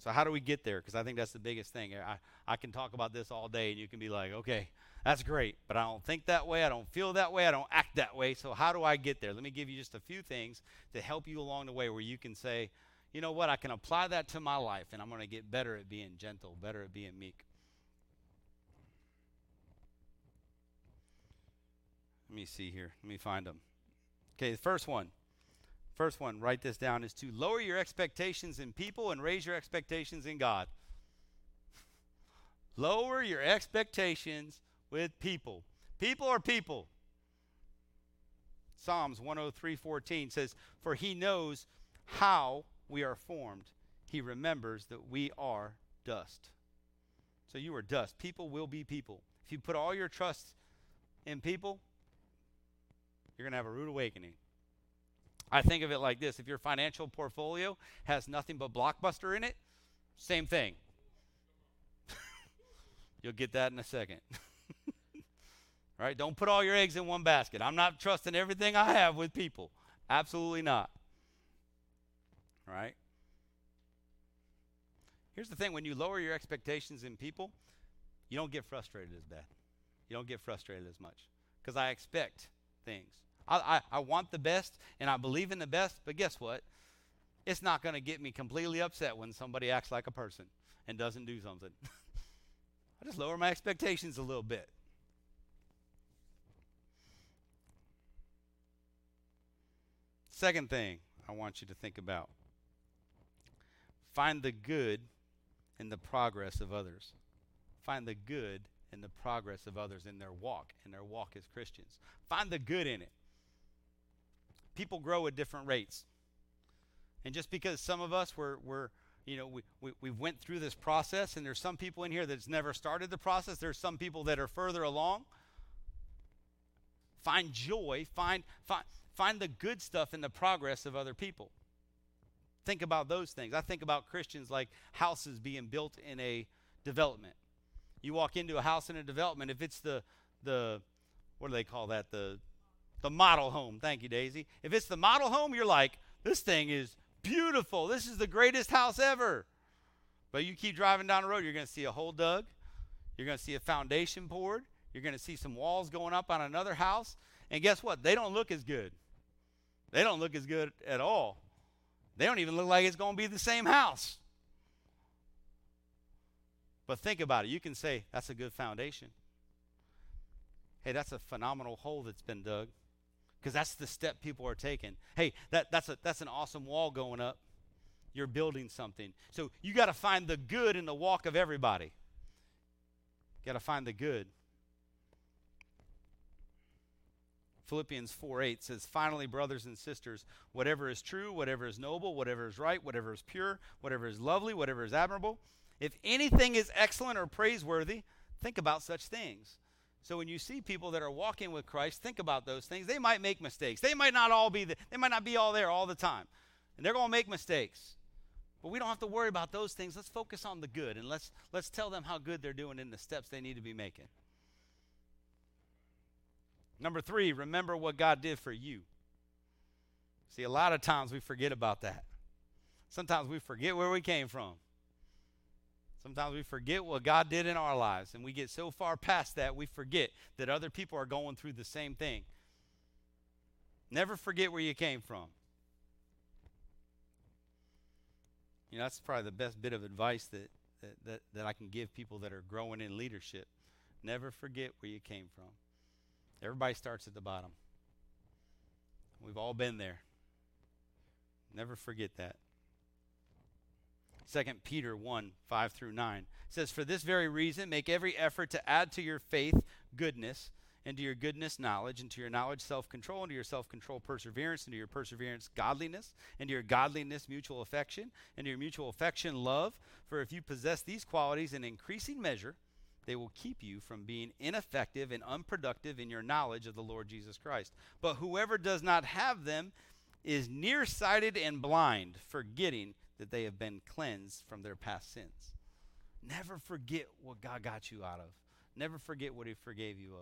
So how do we get there? Because I think that's the biggest thing. I, I can talk about this all day, and you can be like, okay, that's great, but I don't think that way. I don't feel that way. I don't act that way. So how do I get there? Let me give you just a few things to help you along the way where you can say, you know what, I can apply that to my life, and I'm going to get better at being gentle, better at being meek. Let me see here. Let me find them. Okay, the first one First one, write this down, is to lower your expectations in people and raise your expectations in God. lower your expectations with people. People are people. Psalms 103:14 says, "For he knows how we are formed. He remembers that we are dust." So you are dust. People will be people. If you put all your trust in people, You're going to have a rude awakening. I think of it like this if your financial portfolio has nothing but blockbuster in it, same thing. You'll get that in a second. All right, don't put all your eggs in one basket. I'm not trusting everything I have with people. Absolutely not. All right? Here's the thing when you lower your expectations in people, you don't get frustrated as bad. You don't get frustrated as much because I expect things. I, I, I want the best and I believe in the best, but guess what? It's not going to get me completely upset when somebody acts like a person and doesn't do something. I just lower my expectations a little bit. Second thing I want you to think about find the good in the progress of others. Find the good in the progress of others in their walk, in their walk as Christians. Find the good in it. People grow at different rates. And just because some of us were, were you know, we, we, we went through this process, and there's some people in here that's never started the process, there's some people that are further along. Find joy, find, find, find the good stuff in the progress of other people. Think about those things. I think about Christians like houses being built in a development. You walk into a house in a development, if it's the the what do they call that? The the model home. Thank you, Daisy. If it's the model home, you're like, this thing is beautiful. This is the greatest house ever. But you keep driving down the road, you're going to see a hole dug. You're going to see a foundation poured. You're going to see some walls going up on another house. And guess what? They don't look as good. They don't look as good at all. They don't even look like it's going to be the same house. But think about it. You can say, that's a good foundation. Hey, that's a phenomenal hole that's been dug because that's the step people are taking. Hey, that, that's, a, that's an awesome wall going up. You're building something. So you got to find the good in the walk of everybody. Got to find the good. Philippians 4 8 says, Finally, brothers and sisters, whatever is true, whatever is noble, whatever is right, whatever is pure, whatever is lovely, whatever is admirable, if anything is excellent or praiseworthy, think about such things. So when you see people that are walking with Christ, think about those things. They might make mistakes. They might not all be the, they might not be all there all the time. And they're going to make mistakes. But we don't have to worry about those things. Let's focus on the good and let's let's tell them how good they're doing in the steps they need to be making. Number 3, remember what God did for you. See, a lot of times we forget about that. Sometimes we forget where we came from. Sometimes we forget what God did in our lives, and we get so far past that we forget that other people are going through the same thing. Never forget where you came from. You know, that's probably the best bit of advice that, that, that, that I can give people that are growing in leadership. Never forget where you came from. Everybody starts at the bottom. We've all been there. Never forget that. 2 Peter 1 5 through 9 says, For this very reason, make every effort to add to your faith goodness, and to your goodness knowledge, and to your knowledge self control, and to your self control perseverance, and to your perseverance godliness, and to your godliness mutual affection, and to your mutual affection love. For if you possess these qualities in increasing measure, they will keep you from being ineffective and unproductive in your knowledge of the Lord Jesus Christ. But whoever does not have them is nearsighted and blind, forgetting that they have been cleansed from their past sins. Never forget what God got you out of. Never forget what He forgave you of.